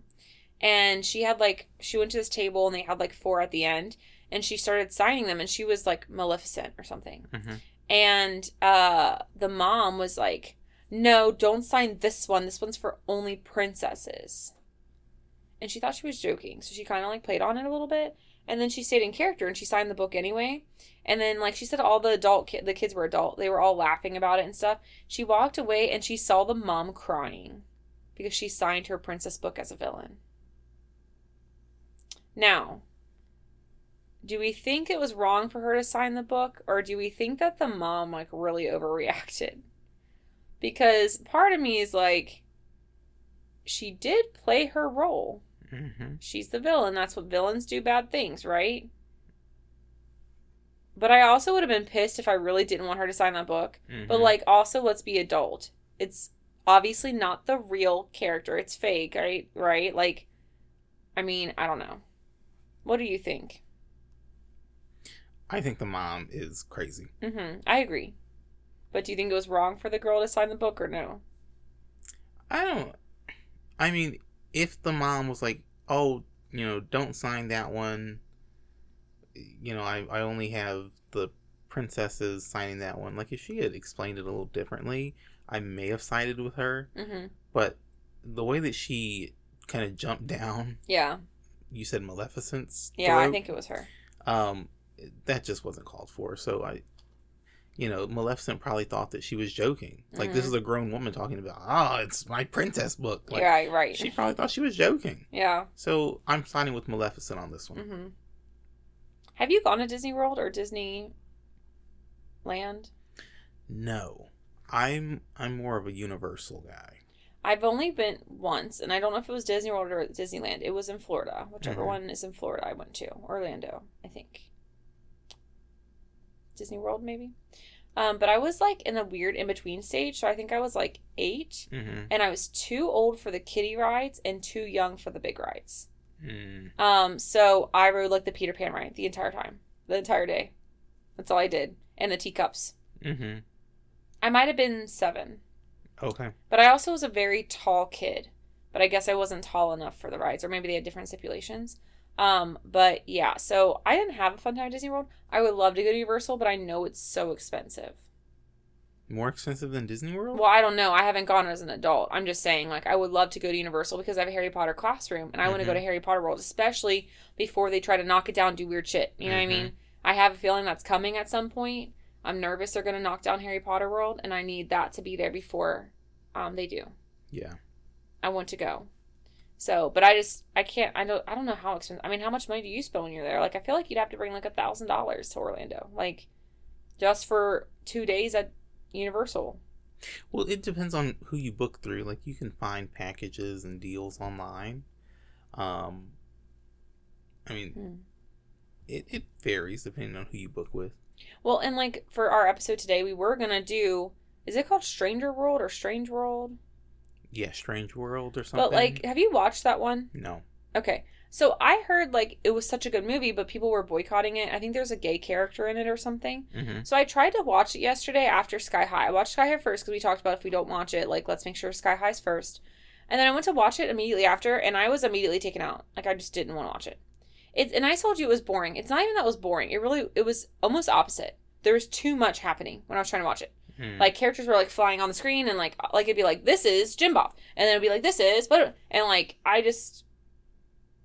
[SPEAKER 2] And she had like she went to this table and they had like four at the end, and she started signing them, and she was like Maleficent or something.
[SPEAKER 1] Mm-hmm.
[SPEAKER 2] And uh, the mom was like, "No, don't sign this one. This one's for only princesses." And she thought she was joking, so she kind of like played on it a little bit. And then she stayed in character and she signed the book anyway. And then like she said, all the adult ki- the kids were adult. They were all laughing about it and stuff. She walked away and she saw the mom crying because she signed her princess book as a villain. Now, do we think it was wrong for her to sign the book or do we think that the mom like really overreacted? Because part of me is like she did play her role.
[SPEAKER 1] Mm-hmm.
[SPEAKER 2] she's the villain. That's what villains do bad things right? But i also would have been pissed if i really didn't want her to sign that book. But
[SPEAKER 1] Mm-hmm.
[SPEAKER 2] like also let's be adult. It's obviously not the real character. It's fake right? Right? Like i mean i don't know. What do you think
[SPEAKER 1] I think the mom is crazy.
[SPEAKER 2] Mm-hmm. I agree. But do you think it was wrong for the girl to sign the book or no?
[SPEAKER 1] I don't. I mean, if the mom was like, "Oh, you know, don't sign that one," you know, I I only have the princesses signing that one. Like, if she had explained it a little differently, I may have sided with her.
[SPEAKER 2] Mm-hmm.
[SPEAKER 1] But the way that she kind of jumped down,
[SPEAKER 2] Yeah.
[SPEAKER 1] you said Maleficent's.
[SPEAKER 2] Yeah, I think it was her.
[SPEAKER 1] um, that just wasn't called for. So I. You know, Maleficent probably thought that she was joking. Like this
[SPEAKER 2] Mhm.
[SPEAKER 1] is a grown woman talking about, oh, it's my princess book. Like,
[SPEAKER 2] right, right.
[SPEAKER 1] she probably thought she was joking.
[SPEAKER 2] yeah.
[SPEAKER 1] So I'm signing with Maleficent on this one.
[SPEAKER 2] Mm-hmm. Have you gone to Disney World or Disney Land?
[SPEAKER 1] No, I'm I'm more of a Universal guy.
[SPEAKER 2] I've only been once, and I don't know if it was Disney World or Disneyland. It was in Florida, whichever
[SPEAKER 1] Mhm.
[SPEAKER 2] one is in Florida. I went to Orlando, I think. Disney World, maybe. Um, but I was like in a weird in between stage, so I think I was like eight,
[SPEAKER 1] Mm-hmm.
[SPEAKER 2] and I was too old for the kiddie rides and too young for the big rides.
[SPEAKER 1] Mm.
[SPEAKER 2] Um, so I rode like the Peter Pan ride the entire time, the entire day. That's all I did, and the teacups.
[SPEAKER 1] Mm-hmm.
[SPEAKER 2] I might have been seven.
[SPEAKER 1] Okay.
[SPEAKER 2] But I also was a very tall kid. But I guess I wasn't tall enough for the rides, or maybe they had different stipulations. Um, but yeah, so I didn't have a fun time at Disney World. I would love to go to Universal, but I know it's so expensive.
[SPEAKER 1] More expensive than Disney World?
[SPEAKER 2] Well, I don't know. I haven't gone as an adult. I'm just saying, like, I would love to go to Universal because I have a Harry Potter classroom and I want to go
[SPEAKER 1] Mhm.
[SPEAKER 2] to Harry Potter World, especially before they try to knock it down and do weird shit. You know what I mean? I have a feeling that's coming at some point. I'm nervous they're going to knock down Harry Potter World, and I need that to be there before um, they do.
[SPEAKER 1] Yeah.
[SPEAKER 2] I want to go. So, but I just I can't. I don't. I don't know how expensive. I mean, how much money do you spend when you're there? Like, I feel like you'd have to bring like a thousand dollars to Orlando, like just for two days at Universal.
[SPEAKER 1] Well, it depends on who you book through. Like you can find packages and deals online. Um I mean,
[SPEAKER 2] Hmm.
[SPEAKER 1] it, it varies depending on who you book with.
[SPEAKER 2] Well, and like for our episode today, we were gonna do. Is it called Stranger World or Strange World?
[SPEAKER 1] Yeah, Strange World or something.
[SPEAKER 2] But like, have you watched that one?
[SPEAKER 1] no.
[SPEAKER 2] Okay. So I heard like it was such a good movie, but people were boycotting it. I think there's a gay character in it or something.
[SPEAKER 1] Mm-hmm.
[SPEAKER 2] So I tried to watch it yesterday after Sky High. I watched Sky High first because we talked about if we don't watch it, like let's make sure Sky High's first. And then I went to watch it immediately after, and I was immediately taken out. Like I just didn't want to watch it. It's and I told you it was boring. It's not even that it was boring. It really it was almost opposite. There was too much happening when I was trying to watch it.
[SPEAKER 1] Mm.
[SPEAKER 2] Like characters were like flying on the screen, and like like it'd be like this is Jim Bob, and then it'd be like this is but and like I just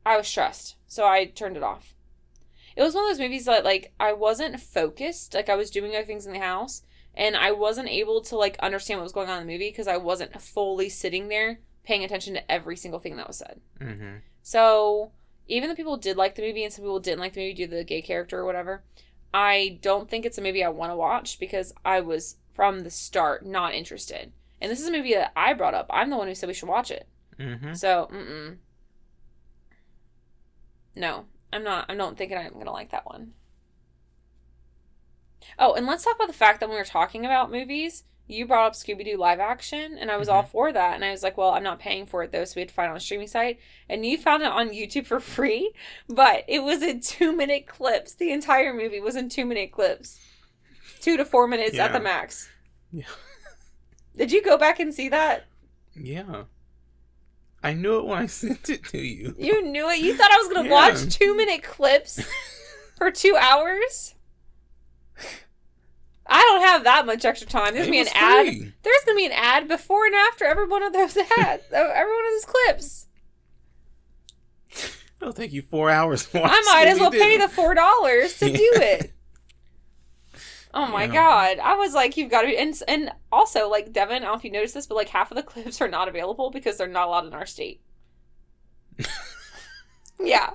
[SPEAKER 2] I was stressed, so I turned it off. It was one of those movies that like I wasn't focused, like I was doing other things in the house, and I wasn't able to like understand what was going on in the movie because I wasn't fully sitting there paying attention to every single thing that was said.
[SPEAKER 1] mm-hmm.
[SPEAKER 2] So even the people did like the movie and some people didn't like the movie due to the gay character or whatever, I don't think it's a movie I want to watch because I was from the start not interested. And this is a movie that I brought up. I'm the one who said we should watch it.
[SPEAKER 1] Mm-hmm.
[SPEAKER 2] So, mm-mm. No, I'm not. I don't think I'm gonna like that one. Oh, and let's talk about the fact that when we were talking about movies, you brought up Scooby Doo live action, and I was all for that. And I was like, well, I'm not paying for it though, so we had to find it on a streaming site. And you found it on YouTube for free, but it was in two minute clips. The entire movie was in two minute clips, two to four minutes at the max.
[SPEAKER 1] Yeah. *laughs*
[SPEAKER 2] Did you go back and see that?
[SPEAKER 1] Yeah. I knew it when I *laughs* sent it to you.
[SPEAKER 2] You knew it. You thought I was gonna
[SPEAKER 1] Yeah.
[SPEAKER 2] watch two minute clips *laughs* for two hours. I don't have that much extra time. There's gonna be an ad.
[SPEAKER 1] free.
[SPEAKER 2] There's gonna be an ad before and after every one of those ads, uh, every one of those clips.
[SPEAKER 1] It'll take you four hours.
[SPEAKER 2] I might as well pay the four dollars to
[SPEAKER 1] Yeah.
[SPEAKER 2] do it. Oh my
[SPEAKER 1] Yeah.
[SPEAKER 2] god! I was like, you've got to be, and and also like Devin. I don't know if you noticed this, but like half of the *laughs* clips are not available because they're not allowed in our state. *laughs* yeah,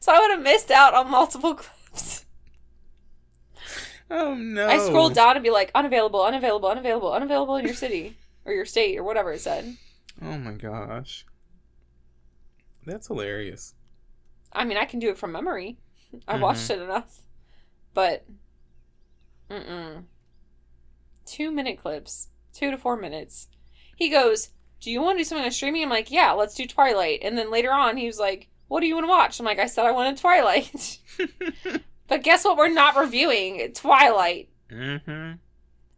[SPEAKER 2] so I would have missed out on multiple *laughs* clips.
[SPEAKER 1] Oh no!
[SPEAKER 2] I scrolled down and be like, unavailable, unavailable, unavailable, unavailable in your city or your state or whatever it said.
[SPEAKER 1] Oh my gosh, that's hilarious.
[SPEAKER 2] I mean, I can do it from memory. I
[SPEAKER 1] Mhm.
[SPEAKER 2] watched it enough, but mm two minute clips, two to four minutes. He goes, "Do you want to do something on streaming?" I'm like, "Yeah, let's do Twilight." And then later on, he was like, "What do you want to watch?" I'm like, "I said I wanted Twilight." *laughs* *laughs* but guess what? We're not reviewing Twilight.
[SPEAKER 1] mm-hmm.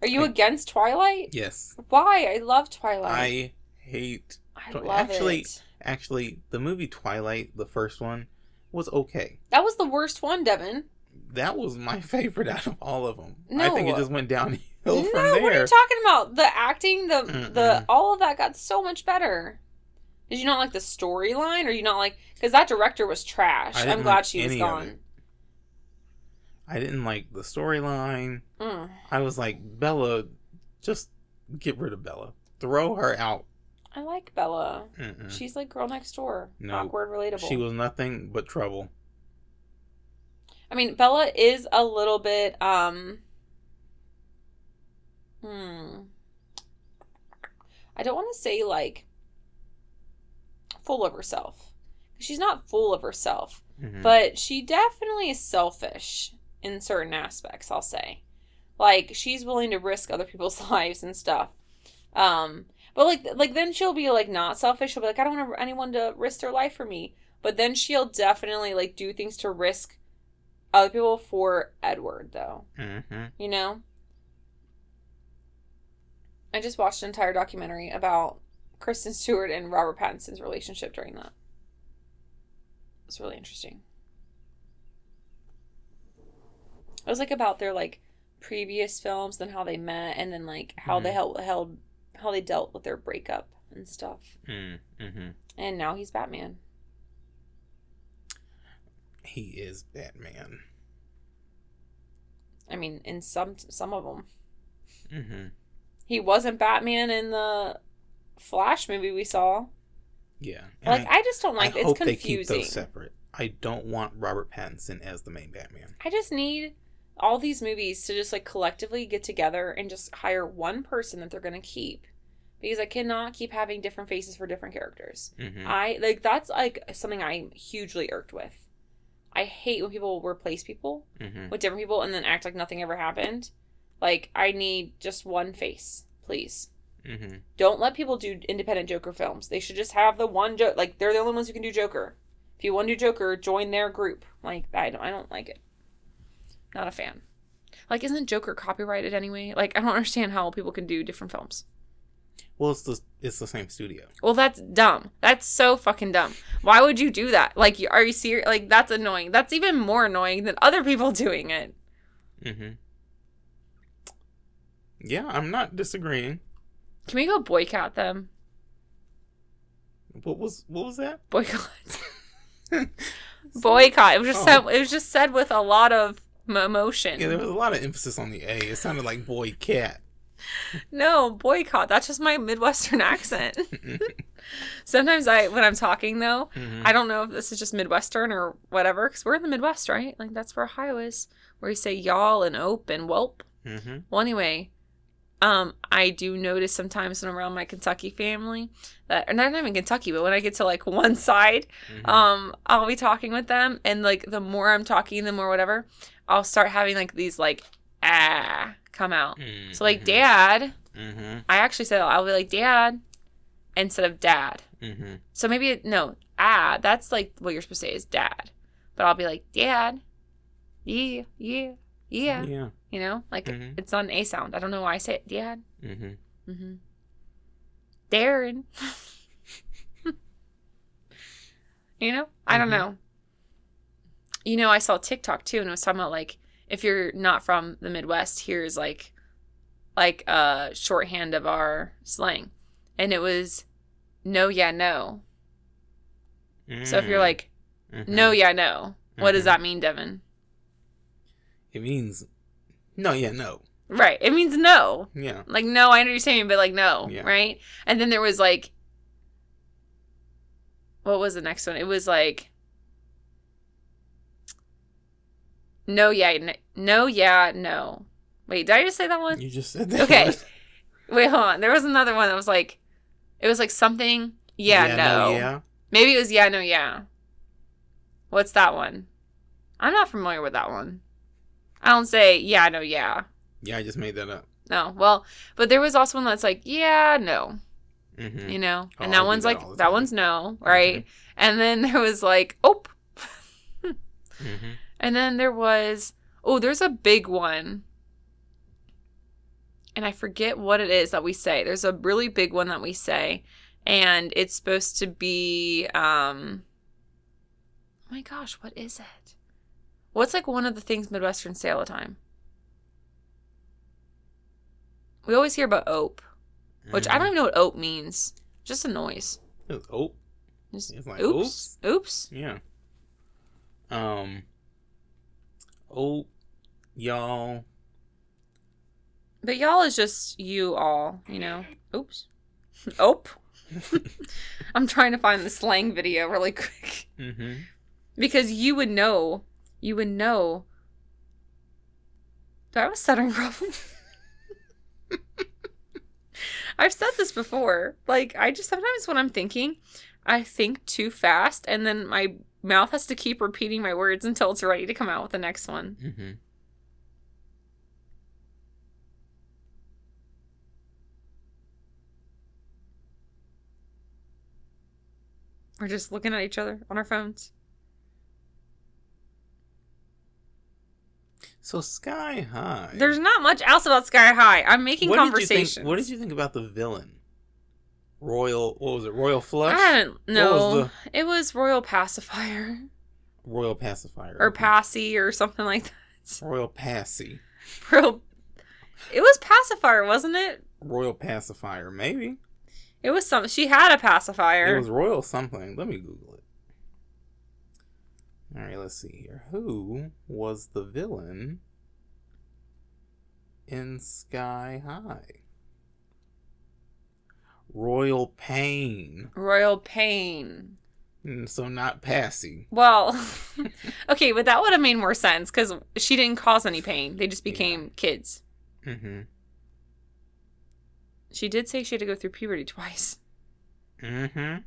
[SPEAKER 2] Are you
[SPEAKER 1] I-
[SPEAKER 2] against Twilight?
[SPEAKER 1] Yes,
[SPEAKER 2] Why? I love Twilight.
[SPEAKER 1] I hate.
[SPEAKER 2] I
[SPEAKER 1] Twi-
[SPEAKER 2] love
[SPEAKER 1] actually-
[SPEAKER 2] it.
[SPEAKER 1] Actually, the movie Twilight, the first one, was okay.
[SPEAKER 2] That was the worst one, Devin.
[SPEAKER 1] That was my *laughs* favorite out of all of them. I think it just went downhill
[SPEAKER 2] no,
[SPEAKER 1] from there.
[SPEAKER 2] what are you talking about? The acting, the the
[SPEAKER 1] Mm-mm.
[SPEAKER 2] all of that got so much better. Did you not like the storyline, or you not like because that director was trash? I'm glad
[SPEAKER 1] like
[SPEAKER 2] she was gone.
[SPEAKER 1] I didn't like the storyline.
[SPEAKER 2] Mm.
[SPEAKER 1] I was like, Bella, just get rid of Bella. Throw her out.
[SPEAKER 2] I like Bella.
[SPEAKER 1] Mm-mm.
[SPEAKER 2] She's like girl next door.
[SPEAKER 1] No,
[SPEAKER 2] Awkward, relatable.
[SPEAKER 1] She was nothing but trouble.
[SPEAKER 2] I mean, Bella is a little bit um. Hmm. I don't want to say like full of herself. She's not full of herself,
[SPEAKER 1] Mhm.
[SPEAKER 2] but she definitely is selfish in certain aspects, I'll say. Like she's willing to risk other people's *laughs* lives and stuff. Um but like like then she'll be like not selfish. She'll be like I don't want anyone to risk their life for me. But then she'll definitely like do things to risk other people for Edward though.
[SPEAKER 1] Mhm.
[SPEAKER 2] You know? I just watched an entire documentary about Kristen Stewart and Robert Pattinson's relationship during that. It's really interesting. It was like about their like previous films and how they met and then like how they
[SPEAKER 1] Mhm.
[SPEAKER 2] held, held how they dealt with their breakup and stuff.
[SPEAKER 1] Mm, mhm.
[SPEAKER 2] And now he's Batman.
[SPEAKER 1] He is Batman.
[SPEAKER 2] I mean, in some some of them.
[SPEAKER 1] Mhm.
[SPEAKER 2] He wasn't Batman in the Flash movie we saw.
[SPEAKER 1] Yeah.
[SPEAKER 2] Like I, just don't like
[SPEAKER 1] I
[SPEAKER 2] it's
[SPEAKER 1] hope
[SPEAKER 2] confusing.
[SPEAKER 1] they keep those separate. I don't want Robert Pattinson as the main Batman.
[SPEAKER 2] I just need all these movies to just like collectively get together and just hire one person that they're going to keep because I cannot keep having different faces for different characters.
[SPEAKER 1] Mhm.
[SPEAKER 2] I like that's like something I'm hugely irked with. I hate when people replace people
[SPEAKER 1] Mhm.
[SPEAKER 2] with different people and then act like nothing ever happened. Like I need just one face, please.
[SPEAKER 1] Mhm.
[SPEAKER 2] Don't let people do independent Joker films. They should just have the one joke. Like they're the only ones who can do Joker. If you want to do Joker, join their group. Like I don't, I don't like it. Not a fan. Like isn't Joker copyrighted anyway? Like I don't *laughs* understand how people can do different films.
[SPEAKER 1] Well, it's the it's the same studio.
[SPEAKER 2] Well, that's dumb. That's so fucking dumb. Why would you do that? Like, you- are you serious? Like that's annoying. That's even more annoying than other people *laughs* doing it.
[SPEAKER 1] Mhm. Yeah, I'm not disagreeing.
[SPEAKER 2] Can we go boycott them?
[SPEAKER 1] What was what was that?
[SPEAKER 2] Boycott. *laughs* boycott. It was just
[SPEAKER 1] Oh.
[SPEAKER 2] said. It was just said with a lot of emotion.
[SPEAKER 1] Yeah, there was a lot of emphasis on the A. It sounded like boy cat.
[SPEAKER 2] No, boycott. That's just my Midwestern *laughs* accent. *laughs* Sometimes I, when I'm talking though,
[SPEAKER 1] Mhm.
[SPEAKER 2] I don't know if this is just Midwestern or whatever, because we're in the Midwest, right? Like that's where Ohio is, where you say y'all and ope and whelp.
[SPEAKER 1] Mhm.
[SPEAKER 2] Well, anyway, um, I do notice sometimes when I'm around my Kentucky family that, or not even Kentucky, but when I get to like *laughs* one side,
[SPEAKER 1] Mhm.
[SPEAKER 2] um, I'll be talking with them, and like the more I'm talking, the more whatever, I'll start having like these like ah come out.
[SPEAKER 1] Mhm.
[SPEAKER 2] So like dad,
[SPEAKER 1] Mhm.
[SPEAKER 2] I actually said I'll be like dad instead of dad.
[SPEAKER 1] Mhm.
[SPEAKER 2] So maybe no ah that's like what you're supposed to say is dad, but I'll be like dad, yeah yeah yeah,
[SPEAKER 1] Yeah.
[SPEAKER 2] you know like
[SPEAKER 1] Mhm.
[SPEAKER 2] it's on a sound. I don't know why I say it dad.
[SPEAKER 1] Mhm.
[SPEAKER 2] Mm-hmm. Darren. *laughs* you know, I don't
[SPEAKER 1] Mhm.
[SPEAKER 2] know. You know, I saw TikTok too, and it was talking about like if you're not from the Midwest, here's like like a shorthand of our slang, and it was no, yeah, no. So if you're
[SPEAKER 1] Mm.
[SPEAKER 2] like
[SPEAKER 1] Mhm.
[SPEAKER 2] no, yeah, no, what does
[SPEAKER 1] Mhm.
[SPEAKER 2] that mean, Devin?
[SPEAKER 1] it means no. Yeah, no.
[SPEAKER 2] Right, it means no.
[SPEAKER 1] Yeah.
[SPEAKER 2] Like no, I understand, you're but like no,
[SPEAKER 1] Yeah.
[SPEAKER 2] right? And then there was like, what was the next one? It was like, no, yeah, no, yeah, no. Wait, did I just say that one?
[SPEAKER 1] You just said that.
[SPEAKER 2] Okay. *laughs* Wait, hold on. There was another one that was like, it was like something. Yeah, no.
[SPEAKER 1] Yeah.
[SPEAKER 2] Maybe it was yeah, no, yeah. What's that one? I'm not familiar with that one. I don't say yeah, no, yeah.
[SPEAKER 1] Yeah, I just made that up.
[SPEAKER 2] No. Well, but there was also one that's like yeah, no.
[SPEAKER 1] Mhm.
[SPEAKER 2] you know
[SPEAKER 1] Oh,
[SPEAKER 2] and
[SPEAKER 1] I
[SPEAKER 2] that one's
[SPEAKER 1] that
[SPEAKER 2] like that one's no right and then *laughs* there was like oh *laughs*
[SPEAKER 1] Mhm.
[SPEAKER 2] And then there was oh there's a big one and i forget what it is that we say there's a really big one that we say and it's supposed to be um oh my gosh what is it what's like one of the things midwestern say all the time we always hear about ope which i
[SPEAKER 1] Mhm.
[SPEAKER 2] don't even know what ope means just a noise
[SPEAKER 1] oh,
[SPEAKER 2] Just,
[SPEAKER 1] like,
[SPEAKER 2] oops. Oops.
[SPEAKER 1] yeah. Um. Oh, y'all.
[SPEAKER 2] But y'all is just you all, you know. Oops. Ope. *laughs* I'm trying to find the slang video really quick.
[SPEAKER 1] Mm-hmm.
[SPEAKER 2] Because you would know. You would know. Do I have a stuttering problem? *laughs* I've said this before. Like, I just sometimes when I'm thinking, I think too fast, and then my mouth has to keep repeating my words until it's ready to come out with the next one.
[SPEAKER 1] Mm-hmm.
[SPEAKER 2] We're just looking at each other on our phones.
[SPEAKER 1] So Sky High.
[SPEAKER 2] There's not much else about Sky High. I'm making
[SPEAKER 1] what did you think? What did you think about the villain? Royal. What was it? Royal Flush.
[SPEAKER 2] I don't know.
[SPEAKER 1] was
[SPEAKER 2] It was Royal Pacifier
[SPEAKER 1] Royal Pacifier.
[SPEAKER 2] or
[SPEAKER 1] okay.
[SPEAKER 2] Passy or something like that. *laughs*
[SPEAKER 1] Royal Passy.
[SPEAKER 2] Royal. It was Pacifier, wasn't it?
[SPEAKER 1] Royal Pacifier. Maybe.
[SPEAKER 2] It was some. She had a pacifier.
[SPEAKER 1] It was Royal something. Let me Google it. All right, let's see here. Who was the villain in Sky High? Royal Pain.
[SPEAKER 2] Royal Pain.
[SPEAKER 1] Mm, So not Passy.
[SPEAKER 2] Well, *laughs* okay, but that would have made more sense because she didn't cause any pain. They just became kids.
[SPEAKER 1] Mm-hmm.
[SPEAKER 2] She did say she had to go through puberty twice.
[SPEAKER 1] Mm-hmm.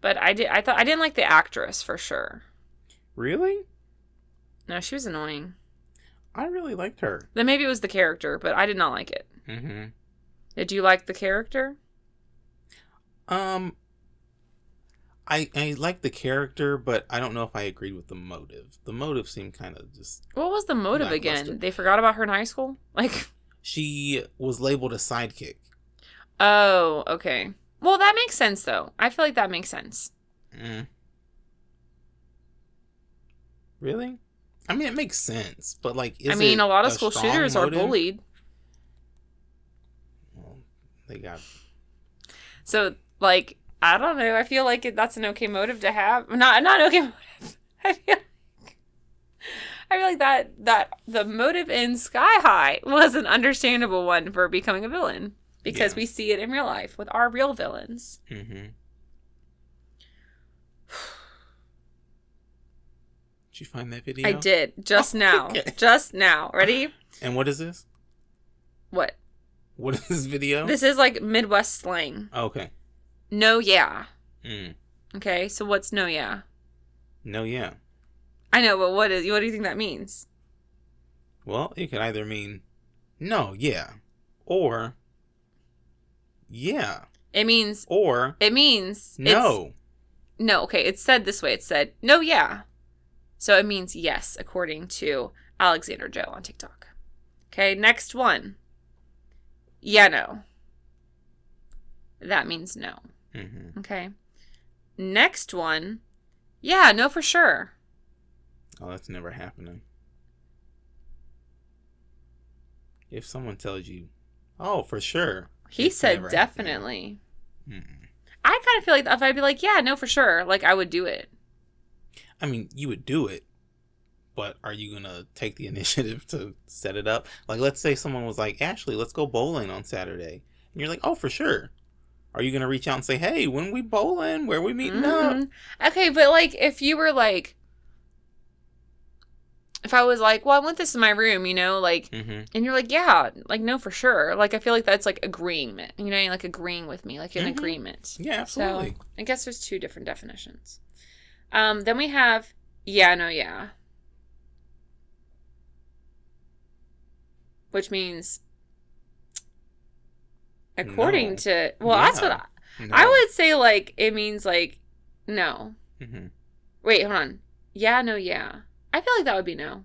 [SPEAKER 2] But I did. I thought I didn't like the actress for sure.
[SPEAKER 1] Really?
[SPEAKER 2] No, she was annoying.
[SPEAKER 1] I really liked her.
[SPEAKER 2] Then maybe it was the character, but I did not like it.
[SPEAKER 1] Mm-hmm.
[SPEAKER 2] Did you like the character?
[SPEAKER 1] Um, I I like the character, but I don't know if I agreed with the motive. The motive seemed kind of just.
[SPEAKER 2] What was the motive again? They forgot about her in high school? *laughs* Like,
[SPEAKER 1] She was labeled a sidekick.
[SPEAKER 2] oh, okay. Well, that makes sense though. I feel like that makes sense.
[SPEAKER 1] Mm. Really? I mean, it makes sense, but like, is
[SPEAKER 2] I mean, a lot of school
[SPEAKER 1] strong
[SPEAKER 2] shooters are bullied.
[SPEAKER 1] Well, they got.
[SPEAKER 2] So, like, I don't know. I feel like it, that's an okay motive to have. Not not an okay *laughs* motive. I feel like I feel like that that the motive in Sky High was an understandable one for becoming a villain because
[SPEAKER 1] Yeah.
[SPEAKER 2] we see it in real life with our real villains.
[SPEAKER 1] Mm-hmm. Did you find that video?
[SPEAKER 2] I did just
[SPEAKER 1] Oh,
[SPEAKER 2] now.
[SPEAKER 1] okay.
[SPEAKER 2] Just now. Ready?
[SPEAKER 1] And what is this?
[SPEAKER 2] What?
[SPEAKER 1] What is this video?
[SPEAKER 2] This is like Midwest slang.
[SPEAKER 1] okay.
[SPEAKER 2] No, yeah.
[SPEAKER 1] Mm.
[SPEAKER 2] Okay, so what's no, yeah?
[SPEAKER 1] No, yeah.
[SPEAKER 2] I know, but what is? What do you think that means?
[SPEAKER 1] Well, it could either mean no, yeah, or yeah,
[SPEAKER 2] It means.
[SPEAKER 1] or
[SPEAKER 2] It means. it's-
[SPEAKER 1] no.
[SPEAKER 2] No, okay, it's said this way. It said, no, yeah. So it means yes, according to Alexander Joe on TikTok. Okay, next one. Yeah, no. That means no.
[SPEAKER 1] hmm
[SPEAKER 2] Okay. Next one. Yeah, no, for sure.
[SPEAKER 1] Oh, that's never happening. If someone tells you, "Oh, for sure,"
[SPEAKER 2] He said definitely. I kind of feel like if I'd be like, yeah, no, for sure, like I would do it.
[SPEAKER 1] I mean, you would do it, but are you gonna take the *laughs* initiative to set it up? Like, let's say someone was like, "Ashley, let's go bowling on Saturday," and you're like, "Oh, for sure." Are you gonna reach out and say, "Hey, when we bowling? Where we meeting up?"
[SPEAKER 2] Mhm. Okay, but like if you were like, if I was like, well, I want this in my room, you know, like,
[SPEAKER 1] Mm-hmm.
[SPEAKER 2] and you're like, yeah, like no, for sure. Like I feel like that's like agreement, you know, like agreeing with me, like an
[SPEAKER 1] Mhm.
[SPEAKER 2] agreement.
[SPEAKER 1] Yeah, absolutely.
[SPEAKER 2] So I guess there's two different definitions. Um, then we have yeah, no, yeah, which means according
[SPEAKER 1] No.
[SPEAKER 2] to well, that's what I,
[SPEAKER 1] No.
[SPEAKER 2] I would say. Like it means like no.
[SPEAKER 1] hmm
[SPEAKER 2] Wait, hold on. Yeah, no, yeah. I feel like that would be no.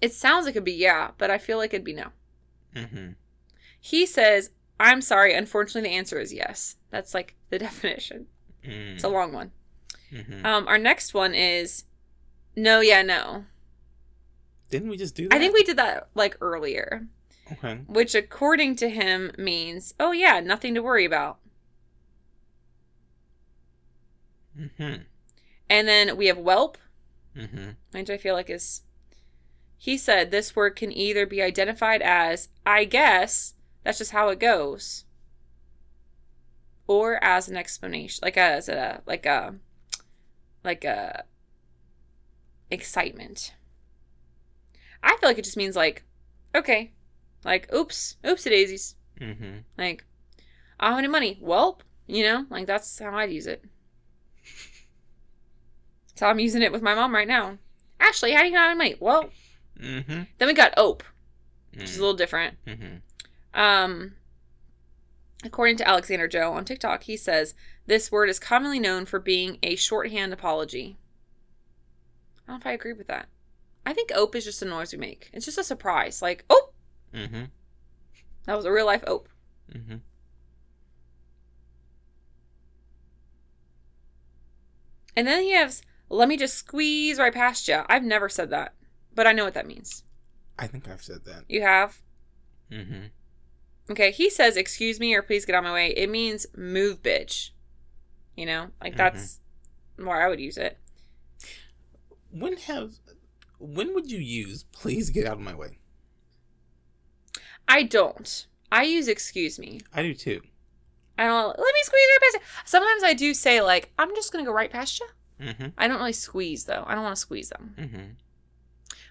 [SPEAKER 2] It sounds like it'd be yeah, but I feel like it'd be no.
[SPEAKER 1] hmm
[SPEAKER 2] He says, I'm sorry, unfortunately the answer is yes. That's like the *laughs* definition.
[SPEAKER 1] Mm
[SPEAKER 2] It's a long one.
[SPEAKER 1] hmm
[SPEAKER 2] Um, our next one is no, yeah, no.
[SPEAKER 1] Didn't we just do that?
[SPEAKER 2] I think we did that like earlier,
[SPEAKER 1] Okay.
[SPEAKER 2] which according to him means, oh yeah, nothing to worry about.
[SPEAKER 1] hmm
[SPEAKER 2] And then we have whelp,
[SPEAKER 1] hmm
[SPEAKER 2] which I feel like is. He said this word can either be identified as, I guess, that's just how it goes, or as an explanation, like a, as a, like a, like a excitement. I feel like it just means like, okay, like oops, oopsie daisies.
[SPEAKER 1] Mm-hmm.
[SPEAKER 2] Like, I don't have any money. Well, you know, like that's how I'd use it. So I'm using it with my mom right now. Ashley, how do you not have any money? Well,
[SPEAKER 1] Mm-hmm.
[SPEAKER 2] then we got ope, which is a little different.
[SPEAKER 1] Mm-hmm.
[SPEAKER 2] Um, according to Alexander Joe on TikTok, he says this word is commonly known for being a shorthand apology. I don't know if I agree with that. I think ope is just a noise we make. It's just a surprise. Like, oh,
[SPEAKER 1] Mm-hmm.
[SPEAKER 2] that was a real life ope.
[SPEAKER 1] Mm-hmm.
[SPEAKER 2] And then he has, let me just squeeze right past you. I've never said that, but I know what that means.
[SPEAKER 1] I think I've said that.
[SPEAKER 2] You have?
[SPEAKER 1] Mm-hmm.
[SPEAKER 2] Okay, he says, excuse me or please get out of my way. It means move, bitch. You know, like
[SPEAKER 1] Mhm.
[SPEAKER 2] that's where I would use it.
[SPEAKER 1] When have when would you use please get out of my way?
[SPEAKER 2] I don't. I use excuse me.
[SPEAKER 1] I do too.
[SPEAKER 2] I don't let me squeeze right past you. Sometimes I do say like I'm just gonna go right past you.
[SPEAKER 1] Mm-hmm.
[SPEAKER 2] I don't really squeeze though. I don't want to squeeze them.
[SPEAKER 1] Mm-hmm.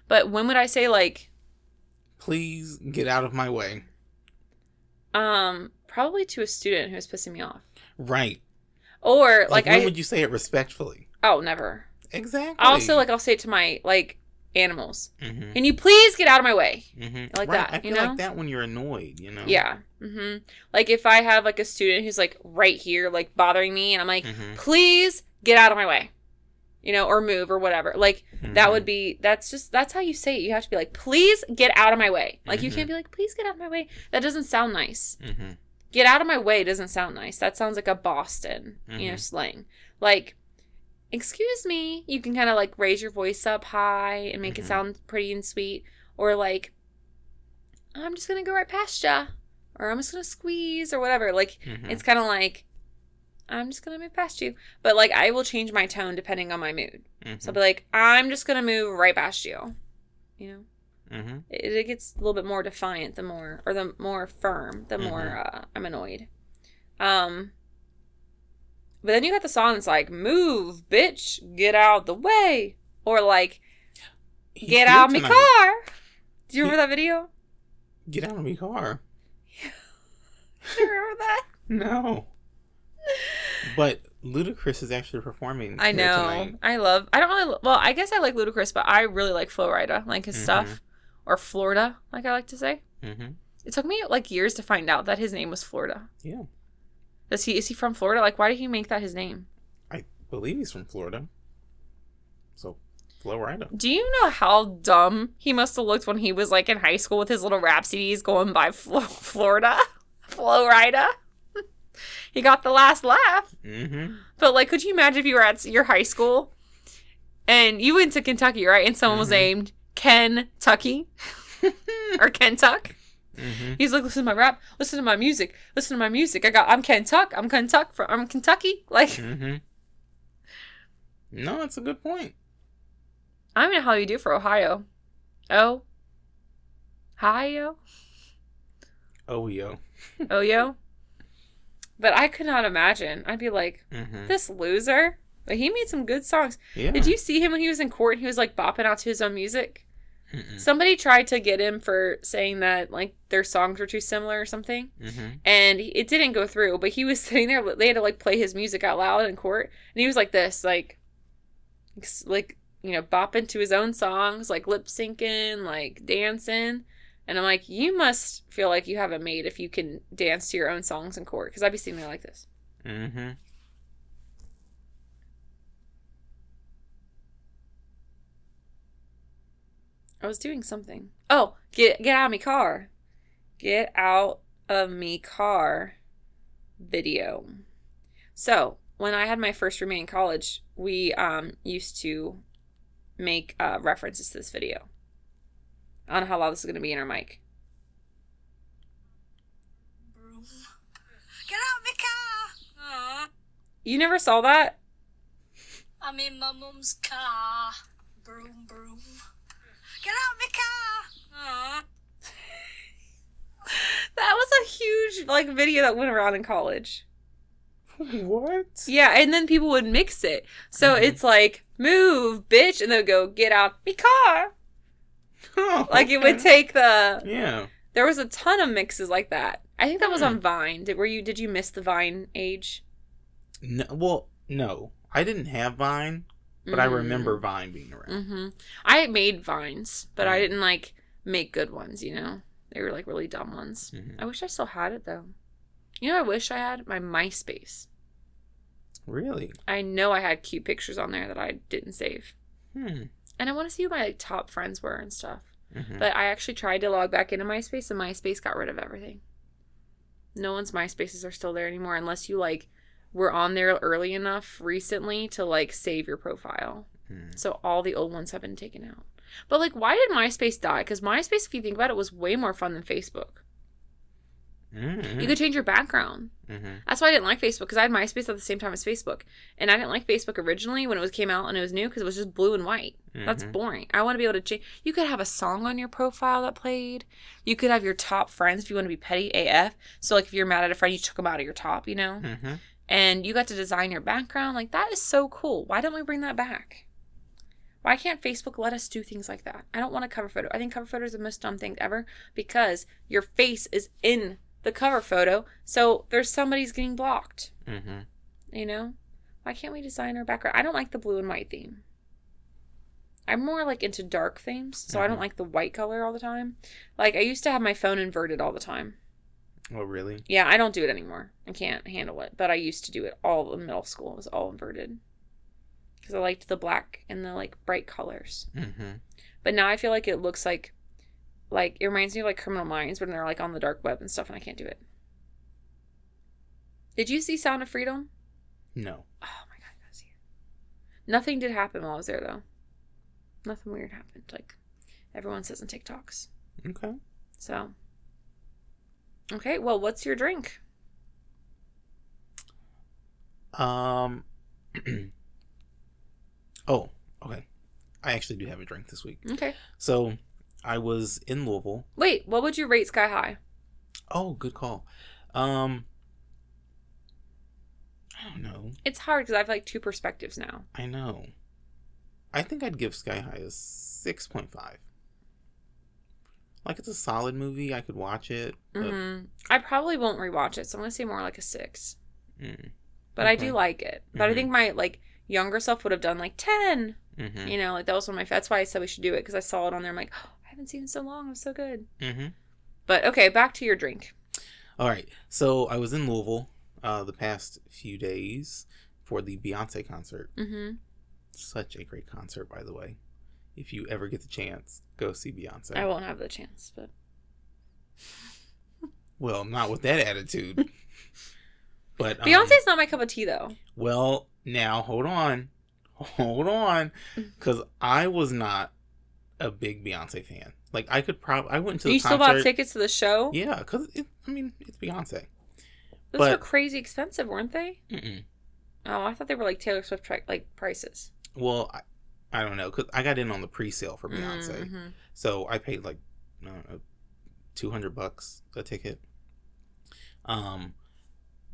[SPEAKER 2] But when would I say like
[SPEAKER 1] Please get out of my way.
[SPEAKER 2] Um probably to a student who's pissing me off
[SPEAKER 1] Right.
[SPEAKER 2] or
[SPEAKER 1] Like,
[SPEAKER 2] like,
[SPEAKER 1] when
[SPEAKER 2] I
[SPEAKER 1] would you say it respectfully?
[SPEAKER 2] oh never.
[SPEAKER 1] Exactly.
[SPEAKER 2] Also like I'll say it to my like animals.
[SPEAKER 1] Mm-hmm.
[SPEAKER 2] Can you please get out of my way?
[SPEAKER 1] Mm-hmm.
[SPEAKER 2] like
[SPEAKER 1] right.
[SPEAKER 2] that,
[SPEAKER 1] I feel
[SPEAKER 2] you know?
[SPEAKER 1] like that when you're annoyed, you know.
[SPEAKER 2] Yeah. hmm Like if I have like a student who's like right here, like bothering me, and I'm like,
[SPEAKER 1] Mm-hmm.
[SPEAKER 2] please get out of my way, you know, or move or whatever. Like that would be that's just that's how you say it. You have to be like, please get out of my way. Like you
[SPEAKER 1] Mhm.
[SPEAKER 2] can't be like, please get out of my way. That doesn't sound nice.
[SPEAKER 1] Mm-hmm.
[SPEAKER 2] Get out of my way doesn't sound nice. That sounds like a Boston, you know,
[SPEAKER 1] Mhm.
[SPEAKER 2] slang. Like, excuse me. You can kind of like raise your voice up high and make it sound pretty and sweet, or like, I'm just gonna go right past ya, or I'm just gonna squeeze or whatever. Like
[SPEAKER 1] Mm-hmm.
[SPEAKER 2] it's kind of like. I'm just gonna move past you, but like I will change my tone depending on my mood.
[SPEAKER 1] mm-hmm.
[SPEAKER 2] So I'll be like, I'm just gonna move right past you. You know,
[SPEAKER 1] mm-hmm.
[SPEAKER 2] it, it gets a little bit more defiant the more, or the more firm, the more
[SPEAKER 1] Mhm.
[SPEAKER 2] uh, I'm annoyed. Um, but then you got the song that's like, "Move, bitch, get out the way," or like, "Get out of me car." Do you remember that video?
[SPEAKER 1] Get out of my car. *laughs*
[SPEAKER 2] You remember that? *laughs*
[SPEAKER 1] No. *laughs* But Ludacris is actually performing.
[SPEAKER 2] I know. I love. I don't really. Well, I guess I like Ludacris, but I really like Flo Rida, like his
[SPEAKER 1] Mhm.
[SPEAKER 2] stuff, or Florida, like I like to say.
[SPEAKER 1] Mm-hmm.
[SPEAKER 2] It took me like years to find out that his name was Florida.
[SPEAKER 1] Yeah.
[SPEAKER 2] Does he is he from Florida? Like why did he make that his name?
[SPEAKER 1] I believe he's from Florida. So, Flo Rida.
[SPEAKER 2] Do you know how dumb he must have looked when he was like in high school with his little rap CDs going by Flo- *laughs* Florida? Flo Rida? He got the last laugh.
[SPEAKER 1] Mm-hmm.
[SPEAKER 2] But like could you imagine if you were at your high school and you went to Kentucky, right? And someone was
[SPEAKER 1] Mhm.
[SPEAKER 2] named Kentucky *laughs* or Kentuck?
[SPEAKER 1] mm-hmm.
[SPEAKER 2] He's like, listen to my rap, listen to my music, listen to my music. I got I'm Kentuck, I'm Kentuck from I'm Kentucky. *laughs* Like
[SPEAKER 1] Mm-hmm. No, that's a good point.
[SPEAKER 2] I don't know how you do for Ohio. Oh. Ohio?
[SPEAKER 1] Oh, yo.
[SPEAKER 2] Oh, yo. *laughs* But I could not imagine. I'd be like,
[SPEAKER 1] Mm-hmm.
[SPEAKER 2] this loser. But he made some good songs.
[SPEAKER 1] Yeah.
[SPEAKER 2] Did you see him when he was in court? He was like bopping out to his own music.
[SPEAKER 1] Mm-mm.
[SPEAKER 2] Somebody tried to get him for saying that like their songs were too similar or something,
[SPEAKER 1] Mm-hmm.
[SPEAKER 2] and it didn't go through. But he was *laughs* sitting there. They had to like play his music out loud in court, and he was like this, like, like you know, bopping to his own songs, like lip syncing, like dancing. And I'm like, you must feel like you have a made if you can dance to your own songs in court. Because I'd be sitting there like this.
[SPEAKER 1] Mm-hmm.
[SPEAKER 2] I was doing something. Oh, get get out of me car. Get out of me car video. So, when I had my first roommate in college, we um used to make uh, references to this video. I don't know how loud this is going to be in our mic.
[SPEAKER 3] Broom. Get out of my car! Aw.
[SPEAKER 2] You never saw that?
[SPEAKER 3] I'm in my mum's car. Broom, broom. Get out of my car! Aw. *laughs*
[SPEAKER 2] That was a huge like video that went around in college.
[SPEAKER 1] What?
[SPEAKER 2] Yeah, and then people would mix it. So
[SPEAKER 1] Mhm.
[SPEAKER 2] it's like, move, bitch, and they'll go, get out me car.
[SPEAKER 1] Oh,
[SPEAKER 2] Like it would take the.
[SPEAKER 1] Yeah.
[SPEAKER 2] There was a ton of mixes like that. I think that was
[SPEAKER 1] Hmm.
[SPEAKER 2] on Vine. Did were you? Did you miss the Vine age?
[SPEAKER 1] No, well, no, I didn't have Vine, but I remember Vine being around.
[SPEAKER 2] Mm-hmm. I made vines, but I
[SPEAKER 1] Mm.
[SPEAKER 2] didn't like make good ones. You know, they were like really dumb ones.
[SPEAKER 1] Mhm.
[SPEAKER 2] I wish I still had it though. You know, I wish I had my MySpace.
[SPEAKER 1] Really?
[SPEAKER 2] I know I had cute pictures on there that I didn't save,
[SPEAKER 1] Hmm.
[SPEAKER 2] And I want to see who my like, top friends were and stuff.
[SPEAKER 1] Mhm.
[SPEAKER 2] But I actually tried to log back into MySpace, and MySpace got rid of everything. No one's MySpaces are still there anymore unless you like were on there early enough recently to like save your profile.
[SPEAKER 1] Hmm.
[SPEAKER 2] So all the old ones have been taken out. But like, why did MySpace die? Because MySpace, if you think about it, was way more fun than Facebook.
[SPEAKER 1] Mhm.
[SPEAKER 2] You could change your background.
[SPEAKER 1] Mhm.
[SPEAKER 2] That's why I didn't like Facebook because I had MySpace at the same time as Facebook, and I didn't like Facebook originally when it was came out and it was new because it was just blue and white. That's
[SPEAKER 1] Mhm.
[SPEAKER 2] boring. I want to be able to change. You could have a song on your profile that played. You could have your top friends if you want to be petty AF. So like if you're mad at a friend, you took them out of your top, you know.
[SPEAKER 1] Mhm.
[SPEAKER 2] And you got to design your background. Like that is so cool. Why don't we bring that back? Why can't Facebook let us do things like that? I don't want a cover photo. I think cover photo is the most dumb thing ever because your face is in the cover photo, so there's somebody's getting blocked.
[SPEAKER 1] Mhm.
[SPEAKER 2] You know? Why can't we design our background? I don't like the blue and white theme. I'm more like into dark themes, so I don't
[SPEAKER 1] Mhm.
[SPEAKER 2] like the white color all the time. Like I used to have my phone inverted all the time.
[SPEAKER 1] Oh, really?
[SPEAKER 2] Yeah, I don't do it anymore. I can't handle it, but I used to do it all in middle school. It was all inverted because I liked the black and the like bright colors.
[SPEAKER 1] Mm-hmm.
[SPEAKER 2] But now I feel like it looks like like it reminds me of like Criminal Minds when they're like on the dark web and stuff, and I can't do it. Did you see Sound of Freedom?
[SPEAKER 1] No.
[SPEAKER 2] Oh my god, I gotta see it. Nothing did happen while I was there though. Nothing weird happened. Like everyone says in TikToks.
[SPEAKER 1] Okay.
[SPEAKER 2] So. Okay, well, what's your drink?
[SPEAKER 1] Um. *clears throat* oh, okay. I actually do have a drink this week.
[SPEAKER 2] Okay.
[SPEAKER 1] So, I was in Louisville.
[SPEAKER 2] Wait, what would you rate Sky High?
[SPEAKER 1] Oh, good call. Um. I don't know.
[SPEAKER 2] It's hard because I have like two perspectives now.
[SPEAKER 1] I know. I think I'd give Sky High a six point five. Like it's a solid movie. I could watch it. But,
[SPEAKER 2] hmm I probably won't rewatch it, so I'm gonna say more like a six.
[SPEAKER 1] mm,
[SPEAKER 2] But I do like it. But I
[SPEAKER 1] Mhm.
[SPEAKER 2] think my like younger self would have done like ten.
[SPEAKER 1] mm-hmm,
[SPEAKER 2] You know, like that was one of my. That's why I said we should do it because I saw it on there. I'm like, oh, I haven't seen it in so long. Was so good.
[SPEAKER 1] mm-hmm.
[SPEAKER 2] But okay, back to your drink.
[SPEAKER 1] All right. So I was in Louisville uh, the past few days for the Beyonce concert.
[SPEAKER 2] Mm-hmm.
[SPEAKER 1] Such a great concert, by the way. If you ever get the chance, go see Beyonce.
[SPEAKER 2] I won't have the chance, but *laughs*
[SPEAKER 1] Well, not with that attitude. *laughs* but um,
[SPEAKER 2] Beyonce's not my cup of tea though.
[SPEAKER 1] Well, now hold on, hold on, because I was not a big Beyonce fan. Like I could probably I went to the
[SPEAKER 2] you still bought tickets to the show?
[SPEAKER 1] Yeah, because it, I mean it's Beyonce.
[SPEAKER 2] Those were crazy expensive, weren't they?
[SPEAKER 1] Mm-mm.
[SPEAKER 2] Oh, I thought they were like Taylor Swift like prices.
[SPEAKER 1] Well, I, I don't know because I got in on the pre-sale for Beyonce,
[SPEAKER 2] Mhm.
[SPEAKER 1] so I paid like I don't know, two hundred bucks a ticket. Um,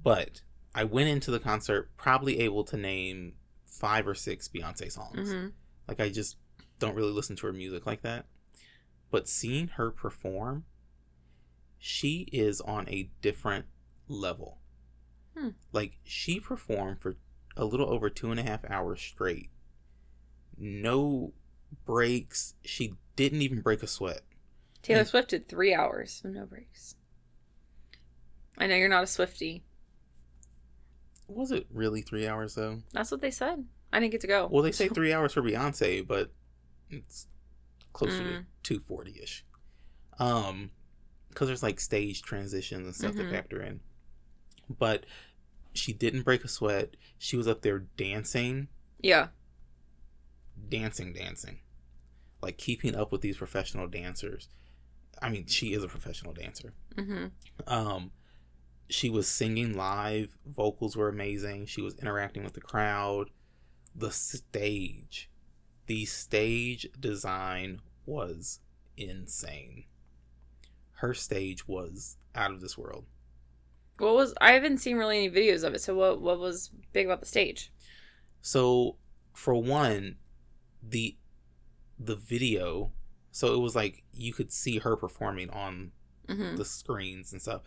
[SPEAKER 1] but I went into the concert probably able to name five or six Beyonce songs.
[SPEAKER 2] Mhm.
[SPEAKER 1] Like I just don't really listen to her music like that. But seeing her perform, she is on a different level.
[SPEAKER 2] Hmm.
[SPEAKER 1] Like she performed for a little over two and a half hours straight. No breaks. She didn't even break a sweat.
[SPEAKER 2] Taylor
[SPEAKER 1] Mm.
[SPEAKER 2] Swift did three hours, with no breaks. I know you're not a Swifty.
[SPEAKER 1] Was it really three hours though?
[SPEAKER 2] That's what they said. I didn't get to go.
[SPEAKER 1] Well, they say *laughs* three hours for Beyonce, but it's closer
[SPEAKER 2] Mm.
[SPEAKER 1] to two forty ish. Um, because there's like stage transitions and stuff
[SPEAKER 2] Mhm.
[SPEAKER 1] that factor in. But she didn't break a sweat. She was up there dancing,
[SPEAKER 2] Yeah.
[SPEAKER 1] dancing, dancing, like keeping up with these professional dancers. I mean, she is a professional dancer.
[SPEAKER 2] hmm
[SPEAKER 1] Um, she was singing live. Vocals were amazing. She was interacting with the crowd. The stage, the stage design was insane. Her stage was out of this world.
[SPEAKER 2] What was? I haven't seen really any videos of it. So what? What was big about the stage?
[SPEAKER 1] So, for one, the the video So it was like you could see her performing on
[SPEAKER 2] Mm-hmm.
[SPEAKER 1] the screens and stuff.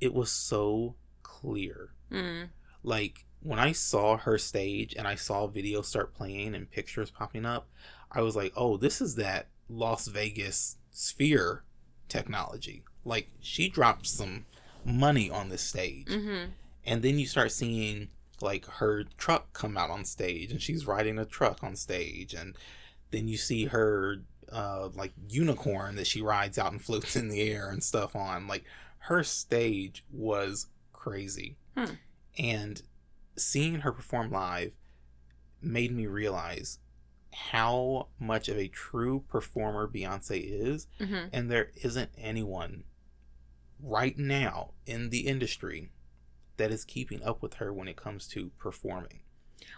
[SPEAKER 1] It was so clear.
[SPEAKER 2] Mm.
[SPEAKER 1] Like when I saw her stage and I saw videos start playing and pictures popping up, I was like, "Oh, this is that Las Vegas sphere technology." Like she dropped some money on this stage.
[SPEAKER 2] Mm-hmm.
[SPEAKER 1] And then you start seeing like her truck come out on stage and she's riding a truck on stage and then you see her uh like unicorn that she rides out and *laughs* floats in the air and stuff on like her stage was crazy
[SPEAKER 2] Hmm.
[SPEAKER 1] and seeing her perform live made me realize how much of a true performer Beyonce is
[SPEAKER 2] Mm-hmm.
[SPEAKER 1] and there isn't anyone right now in the industry that is keeping up with her when it comes to performing.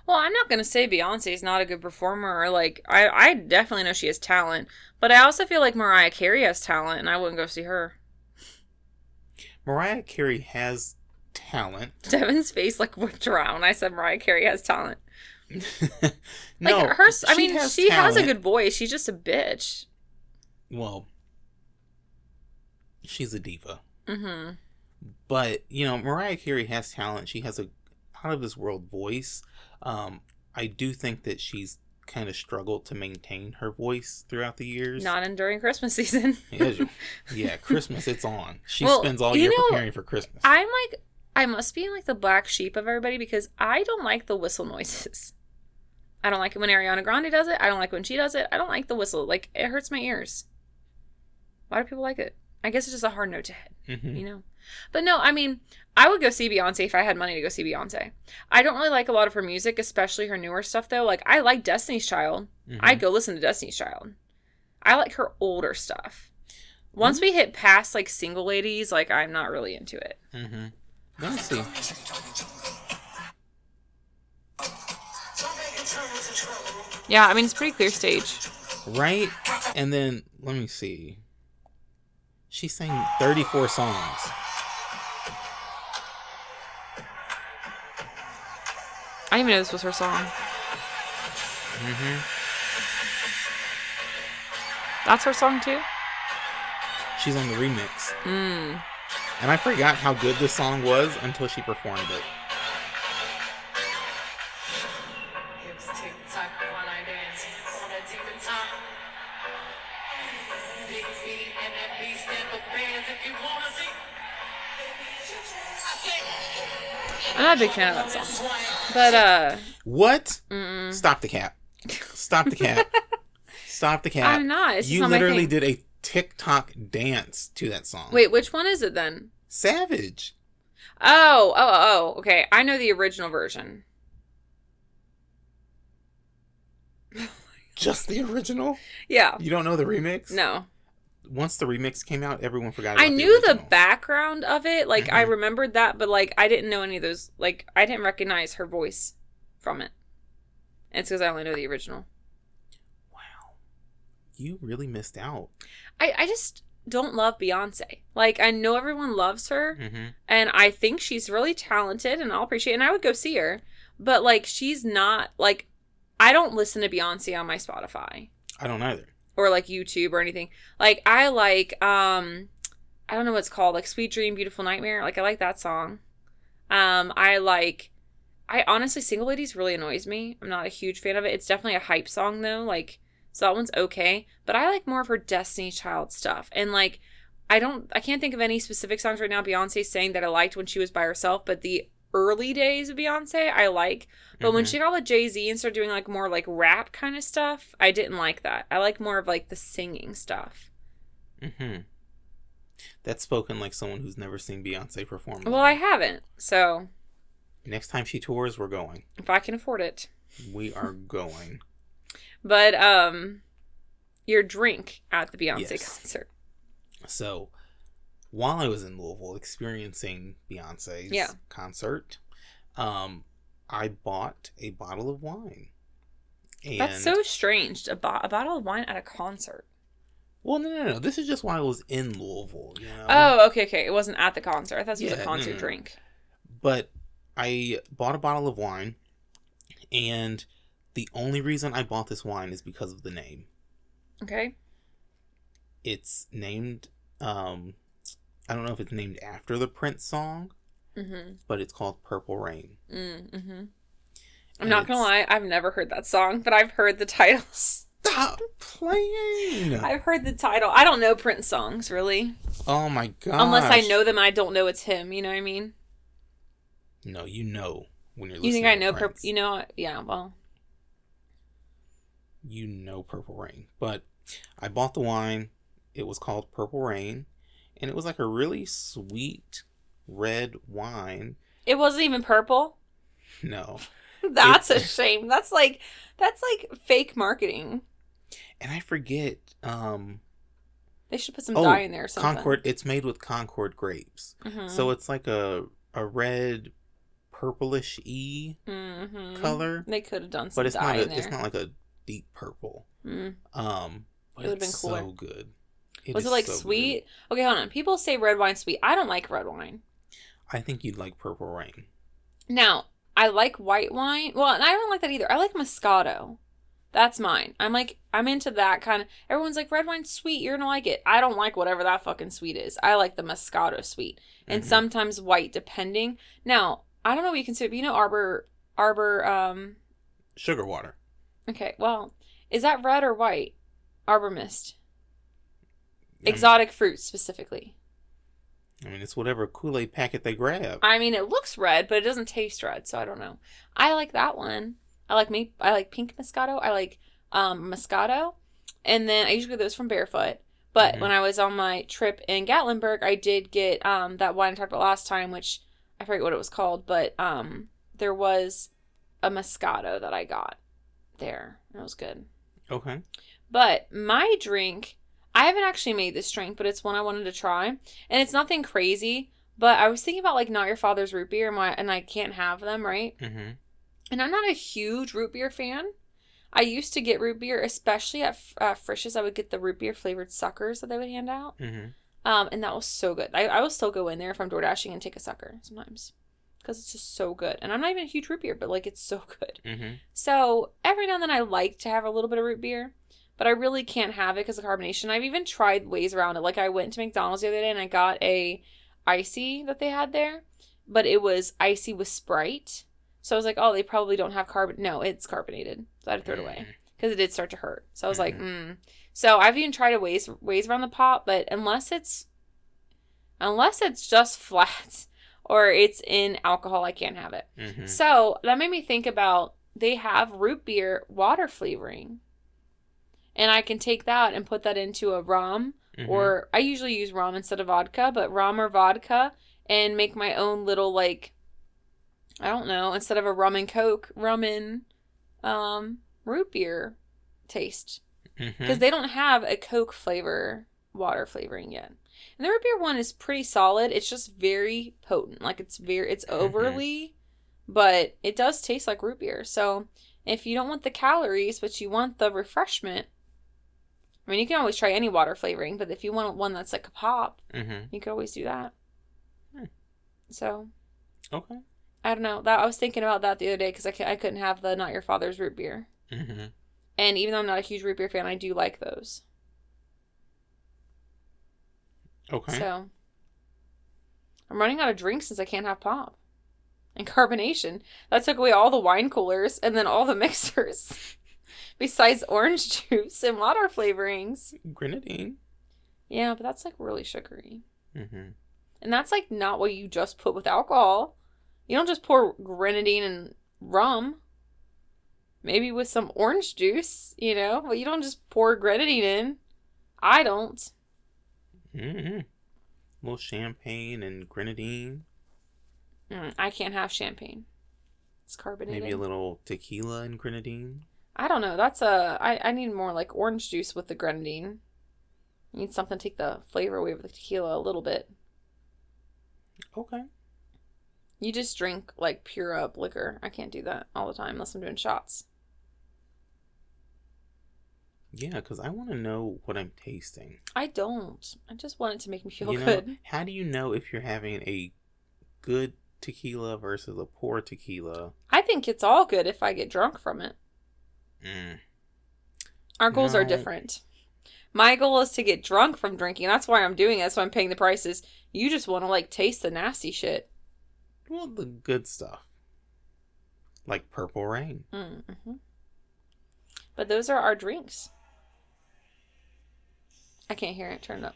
[SPEAKER 2] Well, I'm not gonna say Beyonce is not a good performer. Or like, I I definitely know she has talent, but I also feel like Mariah Carey has talent, and I wouldn't go see her.
[SPEAKER 1] Mariah Carey has talent. *laughs*
[SPEAKER 2] Devin's face like whipped around I said Mariah Carey has talent.
[SPEAKER 1] no,
[SPEAKER 2] Like her, I mean,
[SPEAKER 1] has
[SPEAKER 2] she has a good voice. She's just a bitch.
[SPEAKER 1] Well, she's a diva,
[SPEAKER 2] Mm-hmm.
[SPEAKER 1] but you know, Mariah Carey has talent. She has a out of this world voice. Um, I do think that she's kind of struggled to maintain her voice throughout the years.
[SPEAKER 2] Not in during Christmas season. *laughs*
[SPEAKER 1] Yeah, Christmas, it's on. She
[SPEAKER 2] Well,
[SPEAKER 1] spends all year
[SPEAKER 2] know,
[SPEAKER 1] preparing for Christmas.
[SPEAKER 2] I'm like, I must be like the black sheep of everybody because I don't like the whistle noises. I don't like it when Ariana Grande does it. I don't like when she does it. I don't like the whistle. Like it hurts my ears. Why do people like it? I guess it's just a hard note to hit,
[SPEAKER 1] Mhm.
[SPEAKER 2] you know. But no, I mean, I would go see Beyonce if I had money to go see Beyonce. I don't really like a lot of her music, especially her newer stuff though. Like I like Destiny's Child.
[SPEAKER 1] Mhm.
[SPEAKER 2] I'd go listen to Destiny's Child. I like her older stuff. Once we hit past like single ladies, like I'm not really into it.
[SPEAKER 1] Let me see.
[SPEAKER 2] Yeah, I mean it's pretty clear stage.
[SPEAKER 1] Right? And then, let me see. She sang 34 songs.
[SPEAKER 2] I didn't even know this was her song.
[SPEAKER 1] Mm-hmm.
[SPEAKER 2] That's her song too.
[SPEAKER 1] She's on the remix.
[SPEAKER 2] Mm.
[SPEAKER 1] And I forgot how good this song was until she performed it.
[SPEAKER 4] Hips tick tock while I dance on a demon top. Big feet and that beat stand for bands if you wanna see. I
[SPEAKER 2] I'm not a big fan of that song, but uh,
[SPEAKER 1] What?
[SPEAKER 2] mm,
[SPEAKER 1] Stop the cat. Stop the cat. *laughs* Stop the cat.
[SPEAKER 2] I'm not. It's
[SPEAKER 1] you
[SPEAKER 2] not my
[SPEAKER 1] literally
[SPEAKER 2] thing.
[SPEAKER 1] did a TikTok dance to that song.
[SPEAKER 2] Wait, which one is it then?
[SPEAKER 1] Savage.
[SPEAKER 2] Oh, oh, oh. Okay, I know the original version.
[SPEAKER 1] Just the original?
[SPEAKER 2] Yeah.
[SPEAKER 1] You don't know the remix?
[SPEAKER 2] No,
[SPEAKER 1] Once the remix came out, everyone forgot about
[SPEAKER 2] I knew the
[SPEAKER 1] original.
[SPEAKER 2] background of it. Like I
[SPEAKER 1] Mhm.
[SPEAKER 2] remembered that, but like I didn't know any of those. Like I didn't recognize her voice from it. And it's because I only know the original.
[SPEAKER 1] Wow. You really missed out.
[SPEAKER 2] I I just don't love Beyonce. Like I know everyone loves her,
[SPEAKER 1] Mm-hmm.
[SPEAKER 2] and I think she's really talented, and I'll appreciate. it. And I would go see her, but like she's not like I don't listen to Beyonce on my Spotify
[SPEAKER 1] I don't either.
[SPEAKER 2] or like YouTube or anything. Like I like um I don't know what it's called, like Sweet Dream Beautiful Nightmare. Like I like that song. Um I like I honestly Single Ladies really annoys me. I'm not a huge fan of it. It's definitely a hype song though, like so that one's okay, but I like more of her Destiny Child stuff. And like I don't I can't think of any specific songs right now Beyonce saying that I liked when she was by herself, but the early days of Beyonce I like. But when
[SPEAKER 1] Mhm.
[SPEAKER 2] she got with Jay Z and started doing like more like rap kind of stuff, I didn't like that. I like more of like the singing stuff.
[SPEAKER 1] Mm-hmm. That's spoken like someone who's never seen Beyonce perform.
[SPEAKER 2] Well, I haven't. So
[SPEAKER 1] Next time she tours, we're going.
[SPEAKER 2] if I can afford it.
[SPEAKER 1] We are going.
[SPEAKER 2] But um your drink at the Beyonce
[SPEAKER 1] Yes.
[SPEAKER 2] concert.
[SPEAKER 1] So, while I was in Louisville experiencing Beyonce's
[SPEAKER 2] Yeah.
[SPEAKER 1] concert, um, I bought a bottle of wine. And,
[SPEAKER 2] That's so strange. A, bo- a bottle of wine at a concert.
[SPEAKER 1] Well, no, no, no. This is just while I was in Louisville. You know?
[SPEAKER 2] Oh, okay, okay. It wasn't at the concert. I thought it was
[SPEAKER 1] Yeah,
[SPEAKER 2] a concert
[SPEAKER 1] no, no.
[SPEAKER 2] drink.
[SPEAKER 1] But I bought a bottle of wine, and the only reason I bought this wine is because of the name.
[SPEAKER 2] Okay.
[SPEAKER 1] it's named um I don't know if it's named after the Prince song,
[SPEAKER 2] Mm-hmm.
[SPEAKER 1] but it's called Purple Rain.
[SPEAKER 2] Mm-hmm. I'm
[SPEAKER 1] And
[SPEAKER 2] not gonna lie, I've never heard that song, but I've heard the titles. *laughs*
[SPEAKER 1] Stop playing.
[SPEAKER 2] I've heard the title. I don't know Prince songs really,
[SPEAKER 1] oh my god.
[SPEAKER 2] unless I know them I don't know it's him. You know what I mean?
[SPEAKER 1] No, you know when you're
[SPEAKER 2] You think I
[SPEAKER 1] to
[SPEAKER 2] know? Pur- you know? Yeah. Well,
[SPEAKER 1] you know Purple Rain. But I bought the wine. It was called Purple Rain, and it was like a really sweet red wine.
[SPEAKER 2] it wasn't even purple. *laughs*
[SPEAKER 1] No. *laughs*
[SPEAKER 2] That's
[SPEAKER 1] It-
[SPEAKER 2] a shame. That's like that's like fake marketing.
[SPEAKER 1] And I forget um
[SPEAKER 2] They should put some
[SPEAKER 1] Oh,
[SPEAKER 2] dye in there or something.
[SPEAKER 1] Concord it's made with Concord grapes.
[SPEAKER 2] Mhm.
[SPEAKER 1] So it's like a a red purplish e
[SPEAKER 2] Mhm.
[SPEAKER 1] color,
[SPEAKER 2] They could have done some
[SPEAKER 1] but it's
[SPEAKER 2] dye
[SPEAKER 1] not a, it's not like a deep purple.
[SPEAKER 2] Mm.
[SPEAKER 1] Um but
[SPEAKER 2] It would've
[SPEAKER 1] it's
[SPEAKER 2] been cooler.
[SPEAKER 1] so good.
[SPEAKER 2] Was it like
[SPEAKER 1] so good.
[SPEAKER 2] sweet? Okay, hold on. People say red wine sweet. I don't like red wine.
[SPEAKER 1] I think you'd like Purple Rain.
[SPEAKER 2] Now, I like white wine. Well, and I don't like that either. I like Moscato. That's mine. I'm like, I'm into that kind of. Everyone's like, red wine's sweet. You're gonna like it. I don't like whatever that fucking sweet is. I like the Moscato sweet, and
[SPEAKER 1] Mhm.
[SPEAKER 2] sometimes white, depending. Now, I don't know what you consider. but You know, Arbor, Arbor. Um.
[SPEAKER 1] Sugar water.
[SPEAKER 2] Okay. Well, is that red or white? Arbor Mist.
[SPEAKER 1] I mean-
[SPEAKER 2] Exotic fruits specifically.
[SPEAKER 1] I mean, it's whatever Kool Aid packet they grab.
[SPEAKER 2] I mean, it looks red, but it doesn't taste red, so I don't know. I like that one. I like me. I like pink Moscato. I like um Moscato, and then I usually get those from Barefoot. But
[SPEAKER 1] Mhm.
[SPEAKER 2] when I was on my trip in Gatlinburg, I did get um that wine I talked about last time, which I forget what it was called, but um there was a Moscato that I got there. That was good.
[SPEAKER 1] Okay.
[SPEAKER 2] But my drink, I haven't actually made this drink, but it's one I wanted to try, and it's nothing crazy. But I was thinking about like not your father's root beer, and, my, and I can't have them, right?
[SPEAKER 1] Mm-hmm.
[SPEAKER 2] And I'm not a huge root beer fan. I used to get root beer, especially at uh, Frisch's. I would get the root beer flavored suckers that they would hand out,
[SPEAKER 1] Mm-hmm.
[SPEAKER 2] um, and that was so good. I, I will still go in there if I'm door dashing and take a sucker sometimes because it's just so good. And I'm not even a huge root beer, but like it's so *laughs* good.
[SPEAKER 1] Mm-hmm.
[SPEAKER 2] So every now and then I like to have a little bit of root beer, but I really can't have it because of carbonation. I've even tried ways around it. Like I went to McDonald's the other day and I got a icy that they had there, but it was icy with Sprite. So I was like, oh, they probably don't have carbon. No, it's carbonated. So I had to throw it away because it did start to hurt. So I was like, mm. So I've even tried a ways ways around the pop, but unless it's unless it's just *laughs* flat or it's in alcohol, I can't have it.
[SPEAKER 1] Mm-hmm.
[SPEAKER 2] So that made me think about they have root beer water flavoring. And I can take that and put that into a rum,
[SPEAKER 1] Mm-hmm.
[SPEAKER 2] or I usually use rum instead of vodka, but rum or vodka, and make my own little, like, I don't know, instead of a rum and coke, rum and um, root beer taste.
[SPEAKER 1] Mm-hmm.
[SPEAKER 2] Because they don't have a coke flavor, water flavoring yet. And the root beer one is pretty solid. It's just very potent. Like it's very it's
[SPEAKER 1] Mhm.
[SPEAKER 2] overly, but it does taste like root beer. So if you don't want the calories, but you want the refreshment, I mean you can always try any water flavoring, but if you want one that's like a pop,
[SPEAKER 1] Mm-hmm.
[SPEAKER 2] you could always do that.
[SPEAKER 1] Hmm.
[SPEAKER 2] So
[SPEAKER 1] Okay.
[SPEAKER 2] I don't know. That I was thinking about that the other day because I, I couldn't have the not your father's root beer.
[SPEAKER 1] Mm-hmm.
[SPEAKER 2] And even though I'm not a huge root beer fan, I do like those.
[SPEAKER 1] Okay.
[SPEAKER 2] So I'm running out of drinks since I can't have pop. And carbonation. That took away all the wine coolers and then all the *laughs* mixers. Besides orange juice and water flavorings.
[SPEAKER 1] Grenadine.
[SPEAKER 2] Yeah, but that's like really sugary.
[SPEAKER 1] Mm-hmm.
[SPEAKER 2] And that's like not what you just put with alcohol. You don't just pour grenadine and rum. Maybe with some orange juice, you know, but you don't just pour grenadine in. I don't.
[SPEAKER 1] Mm-hmm. A little champagne and grenadine.
[SPEAKER 2] Mm, I can't have champagne. It's carbonated.
[SPEAKER 1] Maybe a little tequila and grenadine.
[SPEAKER 2] I don't know. That's a. I, I need more like orange juice with the grenadine. You need something to take the flavor away with the tequila a little bit.
[SPEAKER 1] Okay.
[SPEAKER 2] You just drink like pure up liquor. I can't do that all the time unless I'm doing shots.
[SPEAKER 1] Yeah, because I want to know what I'm tasting.
[SPEAKER 2] I don't. I just want it to make me feel
[SPEAKER 1] you know,
[SPEAKER 2] good.
[SPEAKER 1] how do you know if you're having a good tequila versus a poor tequila?
[SPEAKER 2] I think it's all good if I get drunk from it.
[SPEAKER 1] Mm.
[SPEAKER 2] Our goals are different. My goal is to get drunk from drinking. That's why I'm doing it. That's why I'm paying the prices. You just want to like taste the nasty shit.
[SPEAKER 1] Well, the good stuff. Like Purple Rain.
[SPEAKER 2] Mm-hmm. But those are our drinks. I can't hear it. Turn it up.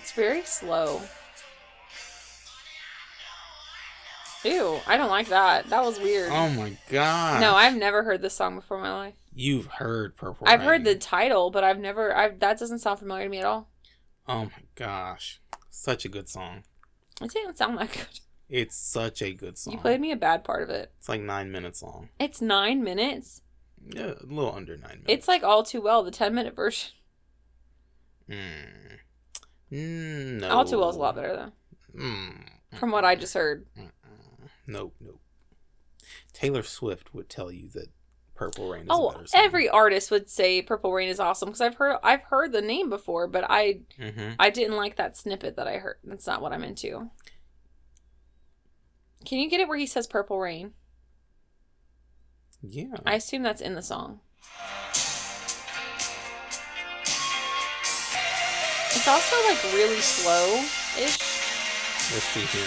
[SPEAKER 2] It's very slow. Ew, I don't like that. That was weird.
[SPEAKER 1] Oh my god.
[SPEAKER 2] no, I've never heard this song before in my life.
[SPEAKER 1] You've heard Purple Rain.
[SPEAKER 2] I've heard the title, but I've never. I've that doesn't sound familiar to me at all.
[SPEAKER 1] Oh my gosh. Such a good song.
[SPEAKER 2] It didn't sound that good.
[SPEAKER 1] It's such a good song.
[SPEAKER 2] You played me a bad part of it.
[SPEAKER 1] It's like nine minutes long.
[SPEAKER 2] It's nine minutes.
[SPEAKER 1] Yeah, a little under nine minutes.
[SPEAKER 2] It's like all too well, the ten minute version.
[SPEAKER 1] Mm. Mm, no.
[SPEAKER 2] All too well is a lot better though,
[SPEAKER 1] Mm.
[SPEAKER 2] from what I just heard.
[SPEAKER 1] Nope, nope. Taylor Swift would tell you that Purple Rain is a
[SPEAKER 2] Oh, every artist would say Purple Rain is awesome because I've heard I've heard the name before, but I
[SPEAKER 1] Mm-hmm.
[SPEAKER 2] I didn't like that snippet that I heard. That's not what I'm into. Can you get it where he says Purple Rain?
[SPEAKER 1] Yeah.
[SPEAKER 2] I assume that's in the song. It's also like really slow ish.
[SPEAKER 1] Let's see here.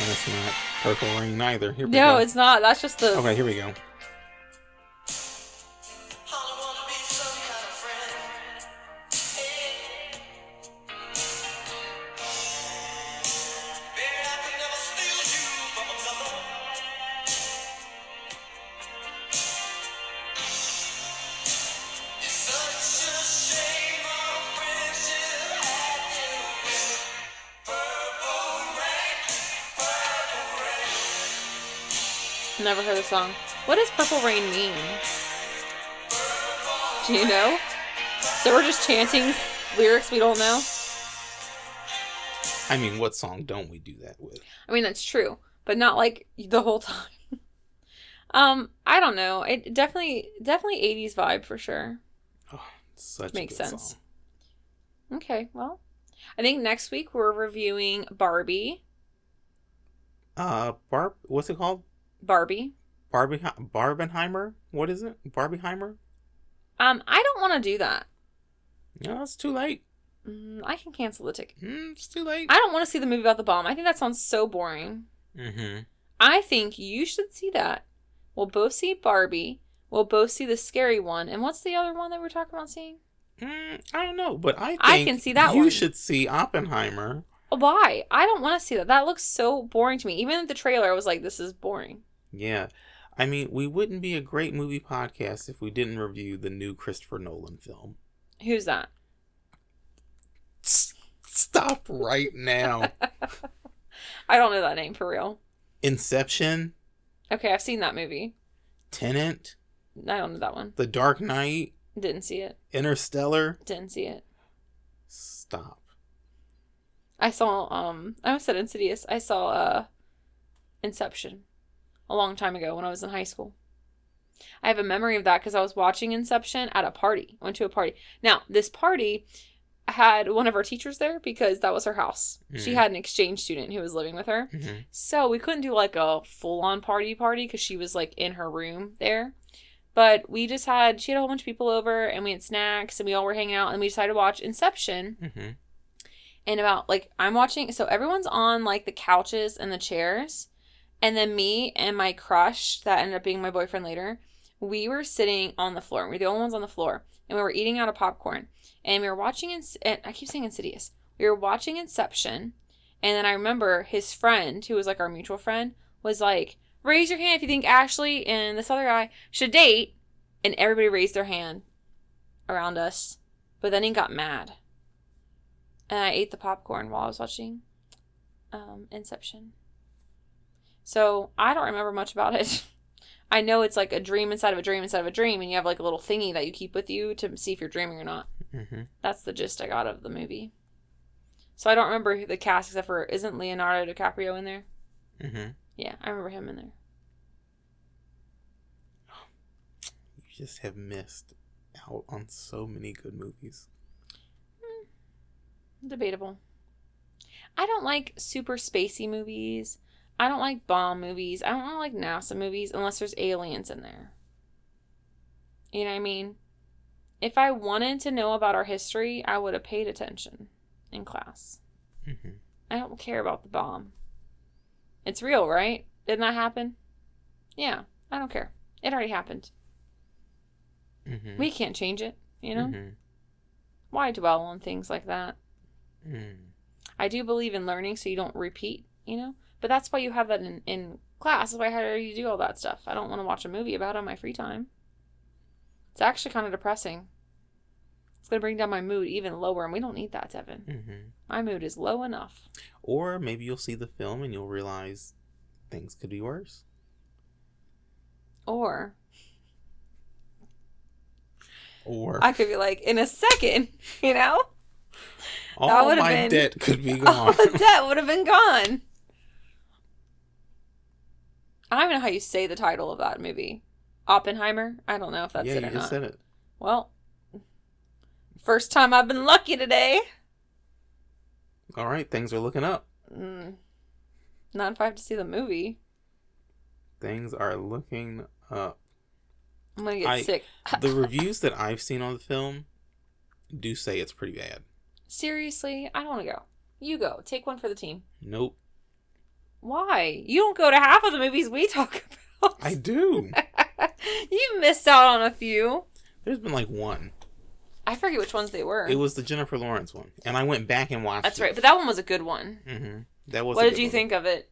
[SPEAKER 1] And it's not Purple Rain either. Here we
[SPEAKER 2] No,
[SPEAKER 1] go.
[SPEAKER 2] it's not. That's just the.
[SPEAKER 1] Okay, here we go.
[SPEAKER 2] The song. What does Purple Rain mean? Do you know? So we're just chanting lyrics we don't know?
[SPEAKER 1] I mean, what song don't we do that with?
[SPEAKER 2] I mean, that's true, but not like the whole *laughs* time. um, I don't know. It definitely, definitely 80s vibe for sure.
[SPEAKER 1] Oh, such
[SPEAKER 2] Makes
[SPEAKER 1] a good
[SPEAKER 2] sense.
[SPEAKER 1] song.
[SPEAKER 2] Okay, well, I think next week we're reviewing Barbie.
[SPEAKER 1] Uh, Barb, what's it called?
[SPEAKER 2] Barbie.
[SPEAKER 1] Barbie Barbenheimer? What is it? Barbieheimer?
[SPEAKER 2] Um, I don't want to do that.
[SPEAKER 1] No, it's too late.
[SPEAKER 2] Mm, I can cancel the ticket.
[SPEAKER 1] Mm, it's too late.
[SPEAKER 2] I don't want to see the movie about the bomb. I think that sounds so boring.
[SPEAKER 1] mm-hmm.
[SPEAKER 2] I think you should see that. We'll both see Barbie. We'll both see the scary one. And what's the other one that we're talking about seeing?
[SPEAKER 1] Mm, I don't know, but I think
[SPEAKER 2] I can see that
[SPEAKER 1] you
[SPEAKER 2] one.
[SPEAKER 1] should see Oppenheimer.
[SPEAKER 2] Why? I don't want to see that. That looks so boring to me. Even the trailer, I was like, this is boring.
[SPEAKER 1] Yeah. I mean, we wouldn't be a great movie podcast if we didn't review the new Christopher Nolan film.
[SPEAKER 2] Who's that?
[SPEAKER 1] S- Stop right now. *laughs*
[SPEAKER 2] I don't know that name for real.
[SPEAKER 1] Inception,
[SPEAKER 2] Okay, I've seen that movie.
[SPEAKER 1] Tenet,
[SPEAKER 2] I don't know that one.
[SPEAKER 1] The Dark Knight,
[SPEAKER 2] Didn't see it.
[SPEAKER 1] Interstellar.
[SPEAKER 2] Didn't see it.
[SPEAKER 1] Stop.
[SPEAKER 2] I saw um I almost said Insidious. I saw uh Inception a long time ago when I was in high school. I have a memory of that because I was watching Inception at a party. I went to a party. Now, this party had one of our teachers there because that was her house. She
[SPEAKER 1] Mhm.
[SPEAKER 2] had an exchange student who was living with her.
[SPEAKER 1] Mhm.
[SPEAKER 2] So we couldn't do like a full on party party because she was like in her room there. But we just had, she had a whole bunch of people over and we had snacks and we all were hanging out and we decided to watch Inception
[SPEAKER 1] Mhm.
[SPEAKER 2] and about like I'm watching so everyone's on like the couches and the chairs and then me and my crush that ended up being my boyfriend later we were sitting on the floor. We were the only ones on the floor. And we were eating out of popcorn. And we were watching and I keep saying Insidious. We were watching Inception. And then I remember his friend who was like our mutual friend was like raise your hand if you think Ashley and this other guy should date. And everybody raised their hand around us. But then he got mad. And I ate the popcorn while I was watching um, Inception. So I don't remember much about it. *laughs* I know it's like a dream inside of a dream inside of a dream, and you have like a little thingy that you keep with you to see if you're dreaming or not.
[SPEAKER 1] Mhm.
[SPEAKER 2] That's the gist I got of the movie. So I don't remember the cast except for isn't Leonardo DiCaprio in there?
[SPEAKER 1] Mhm.
[SPEAKER 2] Yeah, I remember him in there. *gasps*
[SPEAKER 1] You just have missed out on so many good movies.
[SPEAKER 2] Debatable. I don't like super spacey movies. I don't like bomb movies. I don't like NASA movies unless there's aliens in there. You know what I mean? If I wanted to know about our history, I would have paid attention in class.
[SPEAKER 1] hmm
[SPEAKER 2] I don't care about the bomb. It's real, right? Didn't that happen? Yeah, I don't care. It already happened.
[SPEAKER 1] hmm
[SPEAKER 2] We can't change it, you know?
[SPEAKER 1] hmm
[SPEAKER 2] Why dwell on things like that?
[SPEAKER 1] Mm.
[SPEAKER 2] I do believe in learning so you don't repeat, you know? But that's why you have that in, in class. That's why I hire you to do all that stuff. I don't want to watch a movie about it on my free time. It's actually kind of depressing. It's going to bring down my mood even lower, and we don't need that, Devin.
[SPEAKER 1] hmm
[SPEAKER 2] My mood is low enough.
[SPEAKER 1] Or maybe you'll see the film and you'll realize things could be worse.
[SPEAKER 2] Or
[SPEAKER 1] Or
[SPEAKER 2] I could be like, in a second, *laughs* you know?
[SPEAKER 1] all
[SPEAKER 2] would've
[SPEAKER 1] my
[SPEAKER 2] been-
[SPEAKER 1] debt could be gone. *laughs*
[SPEAKER 2] All the debt would have been gone. I don't even know how you say the title of that movie. Oppenheimer? I don't know if that's
[SPEAKER 1] yeah,
[SPEAKER 2] it
[SPEAKER 1] you
[SPEAKER 2] or
[SPEAKER 1] just
[SPEAKER 2] not.
[SPEAKER 1] said it.
[SPEAKER 2] Well, first time I've been lucky today.
[SPEAKER 1] All right, things are looking up.
[SPEAKER 2] Mm. Not if I have to see the movie.
[SPEAKER 1] Things are looking up.
[SPEAKER 2] I'm gonna get
[SPEAKER 1] I-
[SPEAKER 2] sick. *laughs*
[SPEAKER 1] The reviews that I've seen on the film do say it's pretty bad.
[SPEAKER 2] Seriously, I don't want to go. You go. Take one for the team.
[SPEAKER 1] Nope.
[SPEAKER 2] Why? You don't go to half of the movies we talk *laughs* about.
[SPEAKER 1] I do. *laughs*
[SPEAKER 2] you missed out on a few.
[SPEAKER 1] There's been like one.
[SPEAKER 2] I forget which ones they were.
[SPEAKER 1] It was the Jennifer Lawrence one, and I went back and watched.
[SPEAKER 2] That's
[SPEAKER 1] it.
[SPEAKER 2] right, but that one was a good one.
[SPEAKER 1] hmm That was.
[SPEAKER 2] What did you
[SPEAKER 1] one.
[SPEAKER 2] think of it?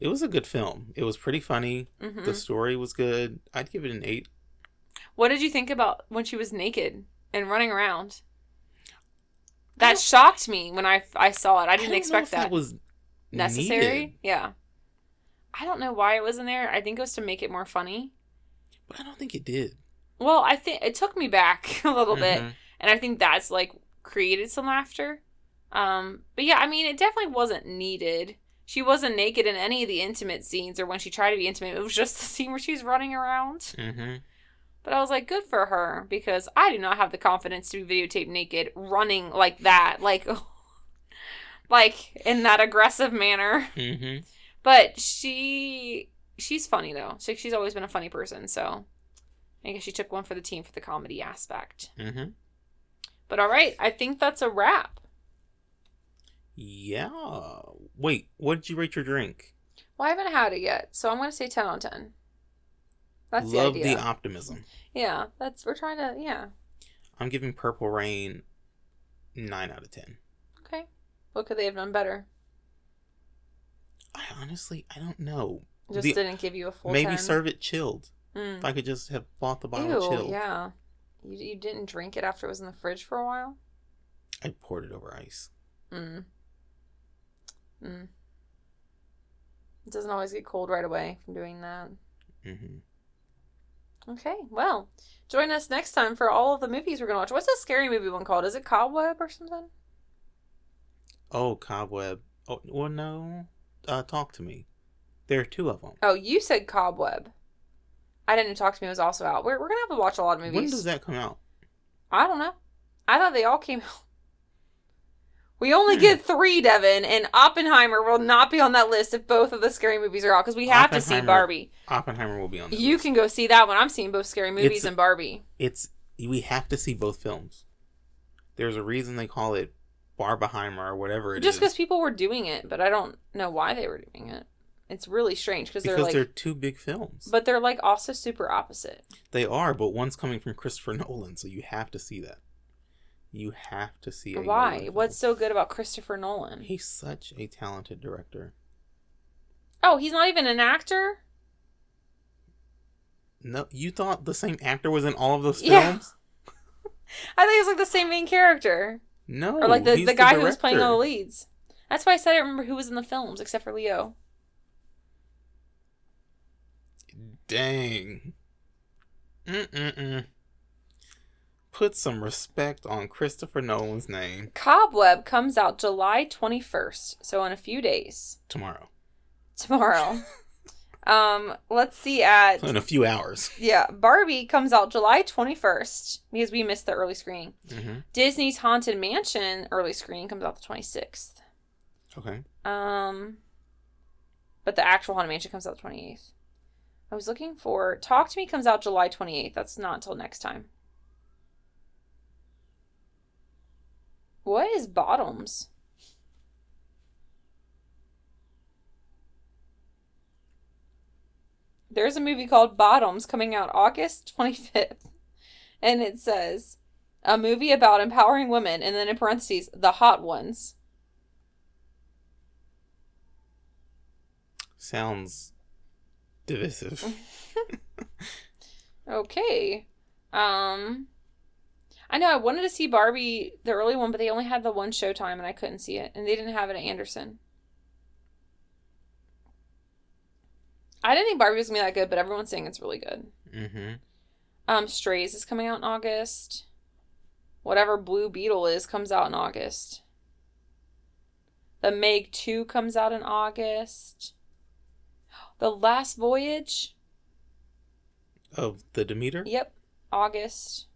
[SPEAKER 1] It was a good film. It was pretty funny.
[SPEAKER 2] hmm
[SPEAKER 1] The story was good. I'd give it an eight.
[SPEAKER 2] What did you think about when she was naked and running around? That shocked me when I, I saw it. I
[SPEAKER 1] I
[SPEAKER 2] didn't
[SPEAKER 1] know
[SPEAKER 2] expect
[SPEAKER 1] if
[SPEAKER 2] that.
[SPEAKER 1] was
[SPEAKER 2] necessary.
[SPEAKER 1] needed,
[SPEAKER 2] Yeah. I don't know why it was in there. I think it was to make it more funny.
[SPEAKER 1] but I don't think it did.
[SPEAKER 2] Well, I think it took me back *laughs* a little bit,
[SPEAKER 1] Mhm.
[SPEAKER 2] and I think that's like created some laughter. Um, but yeah, I mean, it definitely wasn't needed. She wasn't naked in any of the intimate scenes or when she tried to be intimate. It was just *laughs* the scene where she's running around.
[SPEAKER 1] Mhm.
[SPEAKER 2] But I was like, good for her because I do not have the confidence to be videotaped naked running like that, like, *laughs* like in that aggressive manner.
[SPEAKER 1] Mm-hmm.
[SPEAKER 2] But she she's funny though. She, she's always been a funny person, so I guess she took one for the team for the comedy aspect.
[SPEAKER 1] Mm-hmm.
[SPEAKER 2] But all right, I think that's a wrap.
[SPEAKER 1] Yeah. Wait, what did you rate your drink?
[SPEAKER 2] Well, I haven't had it yet, so I'm going to say 10 on 10. That's
[SPEAKER 1] Love
[SPEAKER 2] the,
[SPEAKER 1] the optimism.
[SPEAKER 2] Yeah, that's we're trying to yeah.
[SPEAKER 1] I'm giving Purple Rain 9 out of
[SPEAKER 2] 10 what could they have done better?
[SPEAKER 1] I honestly, I don't know.
[SPEAKER 2] Just
[SPEAKER 1] The-
[SPEAKER 2] didn't give you a full.
[SPEAKER 1] Maybe
[SPEAKER 2] 10.
[SPEAKER 1] serve it chilled.
[SPEAKER 2] Mm.
[SPEAKER 1] If I could just have bought the bottle
[SPEAKER 2] Ew,
[SPEAKER 1] chilled.
[SPEAKER 2] yeah. You, you didn't drink it after it was in the fridge for a while?
[SPEAKER 1] I poured it over ice.
[SPEAKER 2] Mm. Mm. It doesn't always get cold right away from doing that.
[SPEAKER 1] hmm
[SPEAKER 2] Okay, well, join us next time for all of the movies we're going to watch. What's a scary movie one called? Is it Cobweb or something?
[SPEAKER 1] Oh, Cobweb. Oh, well, no. Uh, talk to me. There are two of them.
[SPEAKER 2] Oh, you said Cobweb. I didn't talk to me. It was also out. We're, we're going to have to watch a lot of movies.
[SPEAKER 1] When does that come out?
[SPEAKER 2] I don't know. I thought they all came out. *laughs* We only
[SPEAKER 1] Hmm.
[SPEAKER 2] get three, Devin, and Oppenheimer will not be on that list if both of the scary movies are out because we have to see Barbie.
[SPEAKER 1] Oppenheimer will be on.
[SPEAKER 2] You
[SPEAKER 1] list.
[SPEAKER 2] can go see that one. I'm seeing both scary movies
[SPEAKER 1] It's-
[SPEAKER 2] and Barbie.
[SPEAKER 1] It's we have to see both films. There's a reason they call it Barbenheimer or whatever it is.
[SPEAKER 2] Just because people were doing it, but I don't know why they were doing it. It's really strange because they're
[SPEAKER 1] because
[SPEAKER 2] like,
[SPEAKER 1] they're two big films.
[SPEAKER 2] but they're like also super opposite.
[SPEAKER 1] They are, but one's coming from Christopher *laughs* Nolan, so you have to see that. You have to see.
[SPEAKER 2] Why? What's so good about Christopher Nolan?
[SPEAKER 1] He's such a talented director.
[SPEAKER 2] Oh, he's not even an actor.
[SPEAKER 1] No, you thought the same actor was in all of those
[SPEAKER 2] Yeah.
[SPEAKER 1] films? *laughs*
[SPEAKER 2] I think was like the same main character,
[SPEAKER 1] No,
[SPEAKER 2] or like the, the guy who was playing all the leads. That's why I said I remember who was in the films except for Leo.
[SPEAKER 1] Dang. Mm-mm-mm. Put some respect on Christopher Nolan's name
[SPEAKER 2] Cobweb comes out July 21st, so in a few days.
[SPEAKER 1] tomorrow.
[SPEAKER 2] Tomorrow. *laughs* Um, let's see at
[SPEAKER 1] In a few hours.
[SPEAKER 2] yeah, Barbie comes out July 21st because we missed the early screening.
[SPEAKER 1] hmm
[SPEAKER 2] Disney's Haunted Mansion early screening comes out the 26th.
[SPEAKER 1] Okay.
[SPEAKER 2] Um, but the actual Haunted Mansion comes out the 28th. I was looking for Talk to Me comes out July 28th. That's not until next time. What is Bottoms? There's a movie called Bottoms coming out August 25th. And it says a movie about empowering women and then in parentheses the hot ones.
[SPEAKER 1] Sounds divisive. *laughs*
[SPEAKER 2] Okay. Um I know I wanted to see Barbie the early one, but they only had the one showtime and I couldn't see it. And they didn't have it at Anderson. I didn't think Barbie was gonna be that good, but everyone's saying it's really good.
[SPEAKER 1] mm-hmm.
[SPEAKER 2] Um, Strays is coming out in August. Whatever Blue Beetle is comes out in August. The Meg 2 comes out in August. The Last Voyage.
[SPEAKER 1] Of the Demeter?
[SPEAKER 2] Yep, August.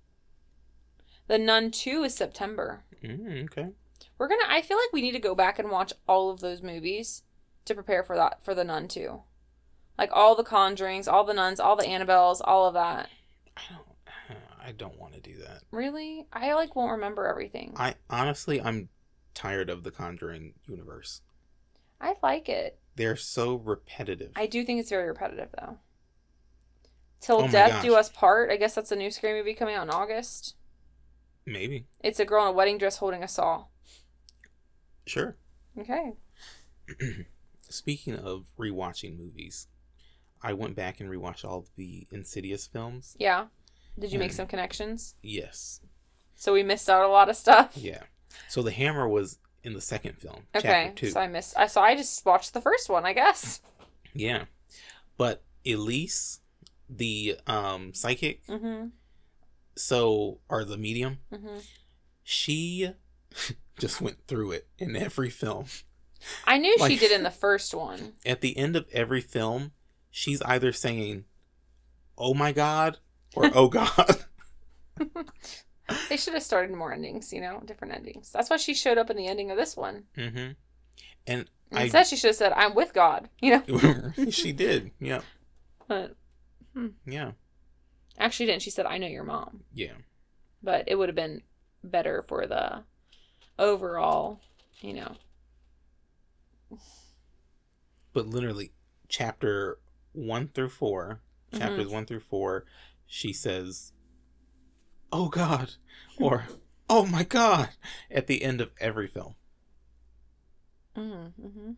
[SPEAKER 2] The Nun 2 is September.
[SPEAKER 1] Mm, okay.
[SPEAKER 2] We're gonna I feel like we need to go back and watch all of those movies to prepare for that for the Nun 2. Like all the Conjurings, all the Nuns, all the Annabelles, all of that.
[SPEAKER 1] I don't. I don't want to do that.
[SPEAKER 2] Really? I like won't remember everything.
[SPEAKER 1] I honestly, I'm tired of the Conjuring universe.
[SPEAKER 2] I like it.
[SPEAKER 1] They're so repetitive.
[SPEAKER 2] I do think it's very repetitive though. Oh Till
[SPEAKER 1] Oh
[SPEAKER 2] Death Do. Us Part. I guess that's a new scary movie coming out in August.
[SPEAKER 1] Maybe.
[SPEAKER 2] It's a girl in a wedding dress holding a saw.
[SPEAKER 1] Sure.
[SPEAKER 2] Okay. *clears throat*
[SPEAKER 1] Speaking of rewatching movies, I went back and rewatched all the Insidious films.
[SPEAKER 2] Yeah. Did you make some connections?
[SPEAKER 1] Yes.
[SPEAKER 2] So we missed out a lot of stuff.
[SPEAKER 1] Yeah. So the hammer was in the second film,
[SPEAKER 2] Okay.
[SPEAKER 1] chapter two.
[SPEAKER 2] So I missed. I so I just watched the first one. I guess.
[SPEAKER 1] Yeah. But Elise, the um psychic,
[SPEAKER 2] Mm-hmm.
[SPEAKER 1] so or the medium,
[SPEAKER 2] Mm-hmm.
[SPEAKER 1] she *laughs* just went through it in every film.
[SPEAKER 2] I knew she did in the first one. *laughs*
[SPEAKER 1] At the end of every film, she's either saying, "Oh my god," or "Oh *laughs* god." *laughs*
[SPEAKER 2] They should have started more endings. You know, different endings. That's why she showed up in the ending of this one.
[SPEAKER 1] mm-hmm. And I
[SPEAKER 2] Instead, she should have said, "I'm with God." *laughs* You know.
[SPEAKER 1] she did. Yeah.
[SPEAKER 2] But
[SPEAKER 1] Yeah.
[SPEAKER 2] actually, didn't. She said, "I know your mom."
[SPEAKER 1] Yeah.
[SPEAKER 2] but it would have been better for the overall, you know.
[SPEAKER 1] But literally, chapter one through 4
[SPEAKER 2] Mm-hmm.
[SPEAKER 1] chapters one through four, she says, "Oh God," or *laughs* "Oh my God," at the end of every film.
[SPEAKER 2] Mm-hmm.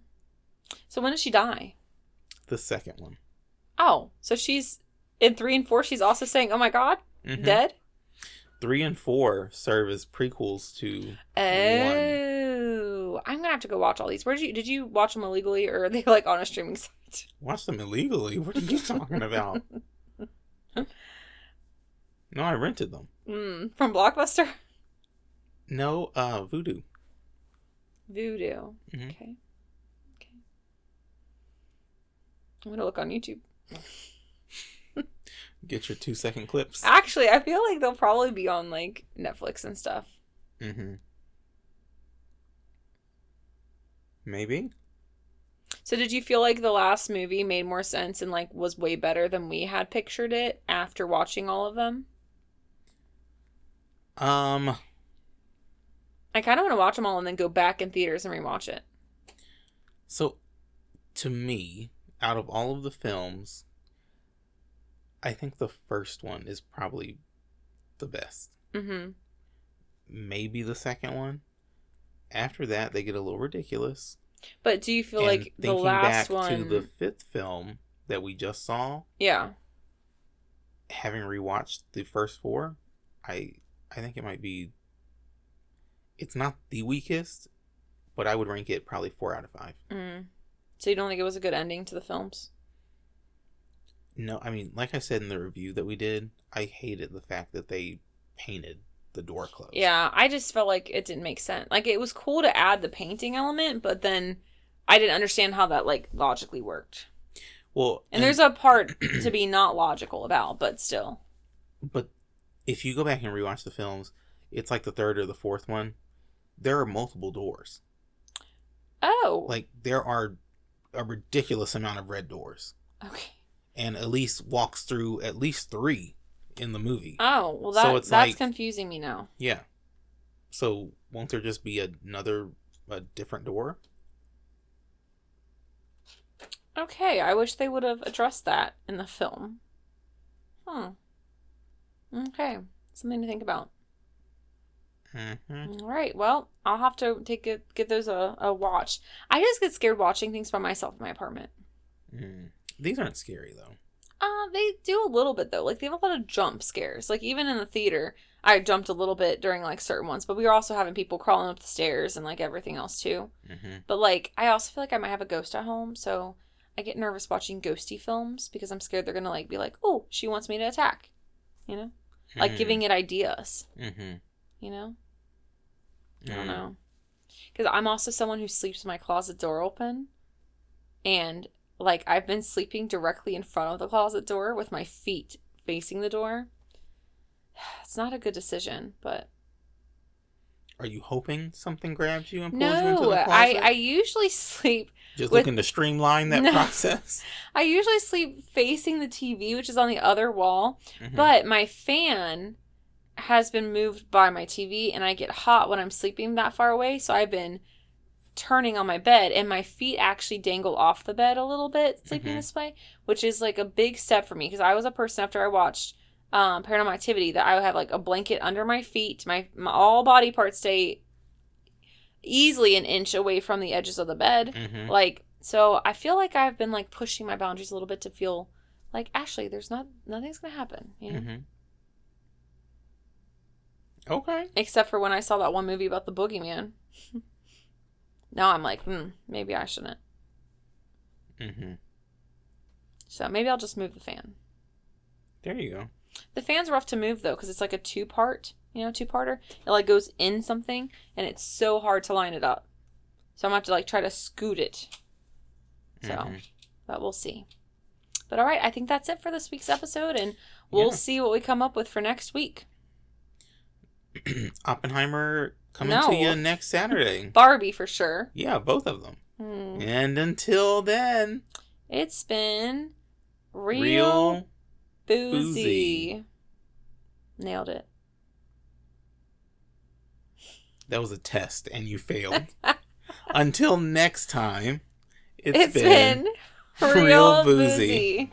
[SPEAKER 2] So when does she die?
[SPEAKER 1] The second one.
[SPEAKER 2] Oh, so she's in three and four. She's also saying, "Oh my God,
[SPEAKER 1] Mhm.
[SPEAKER 2] dead."
[SPEAKER 1] Three and four serve as prequels to
[SPEAKER 2] Oh, I'm gonna have to go watch all these. Where did you did you watch them illegally or are they like on a streaming *laughs* site?
[SPEAKER 1] watch them illegally. What are you *laughs* talking about? No, I rented them.
[SPEAKER 2] Mm, from Blockbuster,
[SPEAKER 1] No, uh, Vudu.
[SPEAKER 2] Vudu.
[SPEAKER 1] Mhm.
[SPEAKER 2] Okay, okay. I'm gonna look on YouTube. *laughs*
[SPEAKER 1] Get your two second clips.
[SPEAKER 2] Actually, I feel like they'll probably be on like Netflix and stuff.
[SPEAKER 1] Mm-hmm. Maybe.
[SPEAKER 2] So did you feel like the last movie made more sense and like was way better than we had pictured it after watching all of them?
[SPEAKER 1] Um,
[SPEAKER 2] I kind of want to watch them all and then go back in theaters and rewatch it.
[SPEAKER 1] so to me, out of all of the films, I think the first one is probably the best.
[SPEAKER 2] Mm-hmm.
[SPEAKER 1] Maybe the second one. After that, they get a little ridiculous.
[SPEAKER 2] But do you feel
[SPEAKER 1] And
[SPEAKER 2] like the last
[SPEAKER 1] back
[SPEAKER 2] one?
[SPEAKER 1] to the fifth film that we just saw,
[SPEAKER 2] Yeah.
[SPEAKER 1] having rewatched the first four, I I think it might be. It's not the weakest, but I would rank it probably four out of five.
[SPEAKER 2] Mm. So you don't think it was a good ending to the films?
[SPEAKER 1] No, I mean, like I said in the review that we did, I hated the fact that they painted the door closed.
[SPEAKER 2] Yeah, I just felt like it didn't make sense. Like it was cool to add the painting element, but then I didn't understand how that like logically worked.
[SPEAKER 1] Well,
[SPEAKER 2] And there's a part to be not logical about, but still.
[SPEAKER 1] but if you go back and rewatch the films, it's like the third or the fourth one. There are multiple doors.
[SPEAKER 2] Oh.
[SPEAKER 1] Like there are a ridiculous amount of red doors,
[SPEAKER 2] okay.
[SPEAKER 1] and Elise walks through at least three in the movie.
[SPEAKER 2] Oh, well that
[SPEAKER 1] it's
[SPEAKER 2] that's
[SPEAKER 1] like-
[SPEAKER 2] confusing me now.
[SPEAKER 1] Yeah. So won't there just be another a different door?
[SPEAKER 2] Okay, I wish they would have addressed that in the film. Hmm. Okay, something to think about.
[SPEAKER 1] Mm-hmm.
[SPEAKER 2] All right, well, I'll have to take it, get those a, a watch. I just get scared watching things by myself in my apartment.
[SPEAKER 1] Mm. These aren't scary though.
[SPEAKER 2] Uh, they do a little bit though. Like they have a lot of jump scares. Like even in the theater, I jumped a little bit during like certain ones, but we were also having people crawling up the stairs and like everything else too.
[SPEAKER 1] Mm-hmm.
[SPEAKER 2] But like I also feel like I might have a ghost at home, so I get nervous watching ghosty films because I'm scared they're gonna like be like, oh, she wants me to attack, you know, like giving it ideas,
[SPEAKER 1] Mm-hmm.
[SPEAKER 2] you know. I don't know. Because I'm also someone who sleeps with my closet door open. And, like, I've been sleeping directly in front of the closet door with my feet facing the door. *sighs* It's not a good decision, but.
[SPEAKER 1] Are you hoping something grabs you and pulls you into the closet?
[SPEAKER 2] I I usually sleep.
[SPEAKER 1] Just
[SPEAKER 2] with-
[SPEAKER 1] looking to streamline that *laughs*
[SPEAKER 2] No.
[SPEAKER 1] process. *laughs*
[SPEAKER 2] I usually sleep facing the TV, which is on the other wall.
[SPEAKER 1] Mhm.
[SPEAKER 2] But my fan has been moved by my TV, and I get hot when I'm sleeping that far away. So I've been turning on my bed, and my feet actually dangle off the bed a little bit sleeping
[SPEAKER 1] Mhm.
[SPEAKER 2] this way, which is like a big step for me because I was a person after I watched um, Paranormal Activity that I would have like a blanket under my feet. My, my all body parts stay easily an inch away from the edges of the bed.
[SPEAKER 1] Mhm.
[SPEAKER 2] Like, so I feel like I've been like pushing my boundaries a little bit to feel like actually there's not nothing's gonna happen, you know.
[SPEAKER 1] Mhm. Okay.
[SPEAKER 2] Except for when I saw that one movie about the boogeyman. *laughs* now I'm like, hmm, maybe I shouldn't.
[SPEAKER 1] Mm-hmm.
[SPEAKER 2] So maybe I'll just move the fan.
[SPEAKER 1] There you go.
[SPEAKER 2] The fan's rough to move though, because it's like a two part, you know, two parter. It like goes in something, and it's so hard to line it up. So I'm gonna have to like try to scoot it. So,
[SPEAKER 1] Mhm.
[SPEAKER 2] but we'll see. But all right, I think that's it for this week's episode, and we'll
[SPEAKER 1] Yeah.
[SPEAKER 2] see what we come up with for next week. *clears throat*
[SPEAKER 1] Oppenheimer coming
[SPEAKER 2] No.
[SPEAKER 1] to you next Saturday. *laughs*
[SPEAKER 2] Barbie for sure.
[SPEAKER 1] yeah, both of them.
[SPEAKER 2] Hmm.
[SPEAKER 1] And until then,
[SPEAKER 2] It's been real,
[SPEAKER 1] real
[SPEAKER 2] boozy.
[SPEAKER 1] boozy.
[SPEAKER 2] Nailed it.
[SPEAKER 1] that was a test and you failed. *laughs* until next time,
[SPEAKER 2] it's been, real,
[SPEAKER 1] real boozy.
[SPEAKER 2] boozy.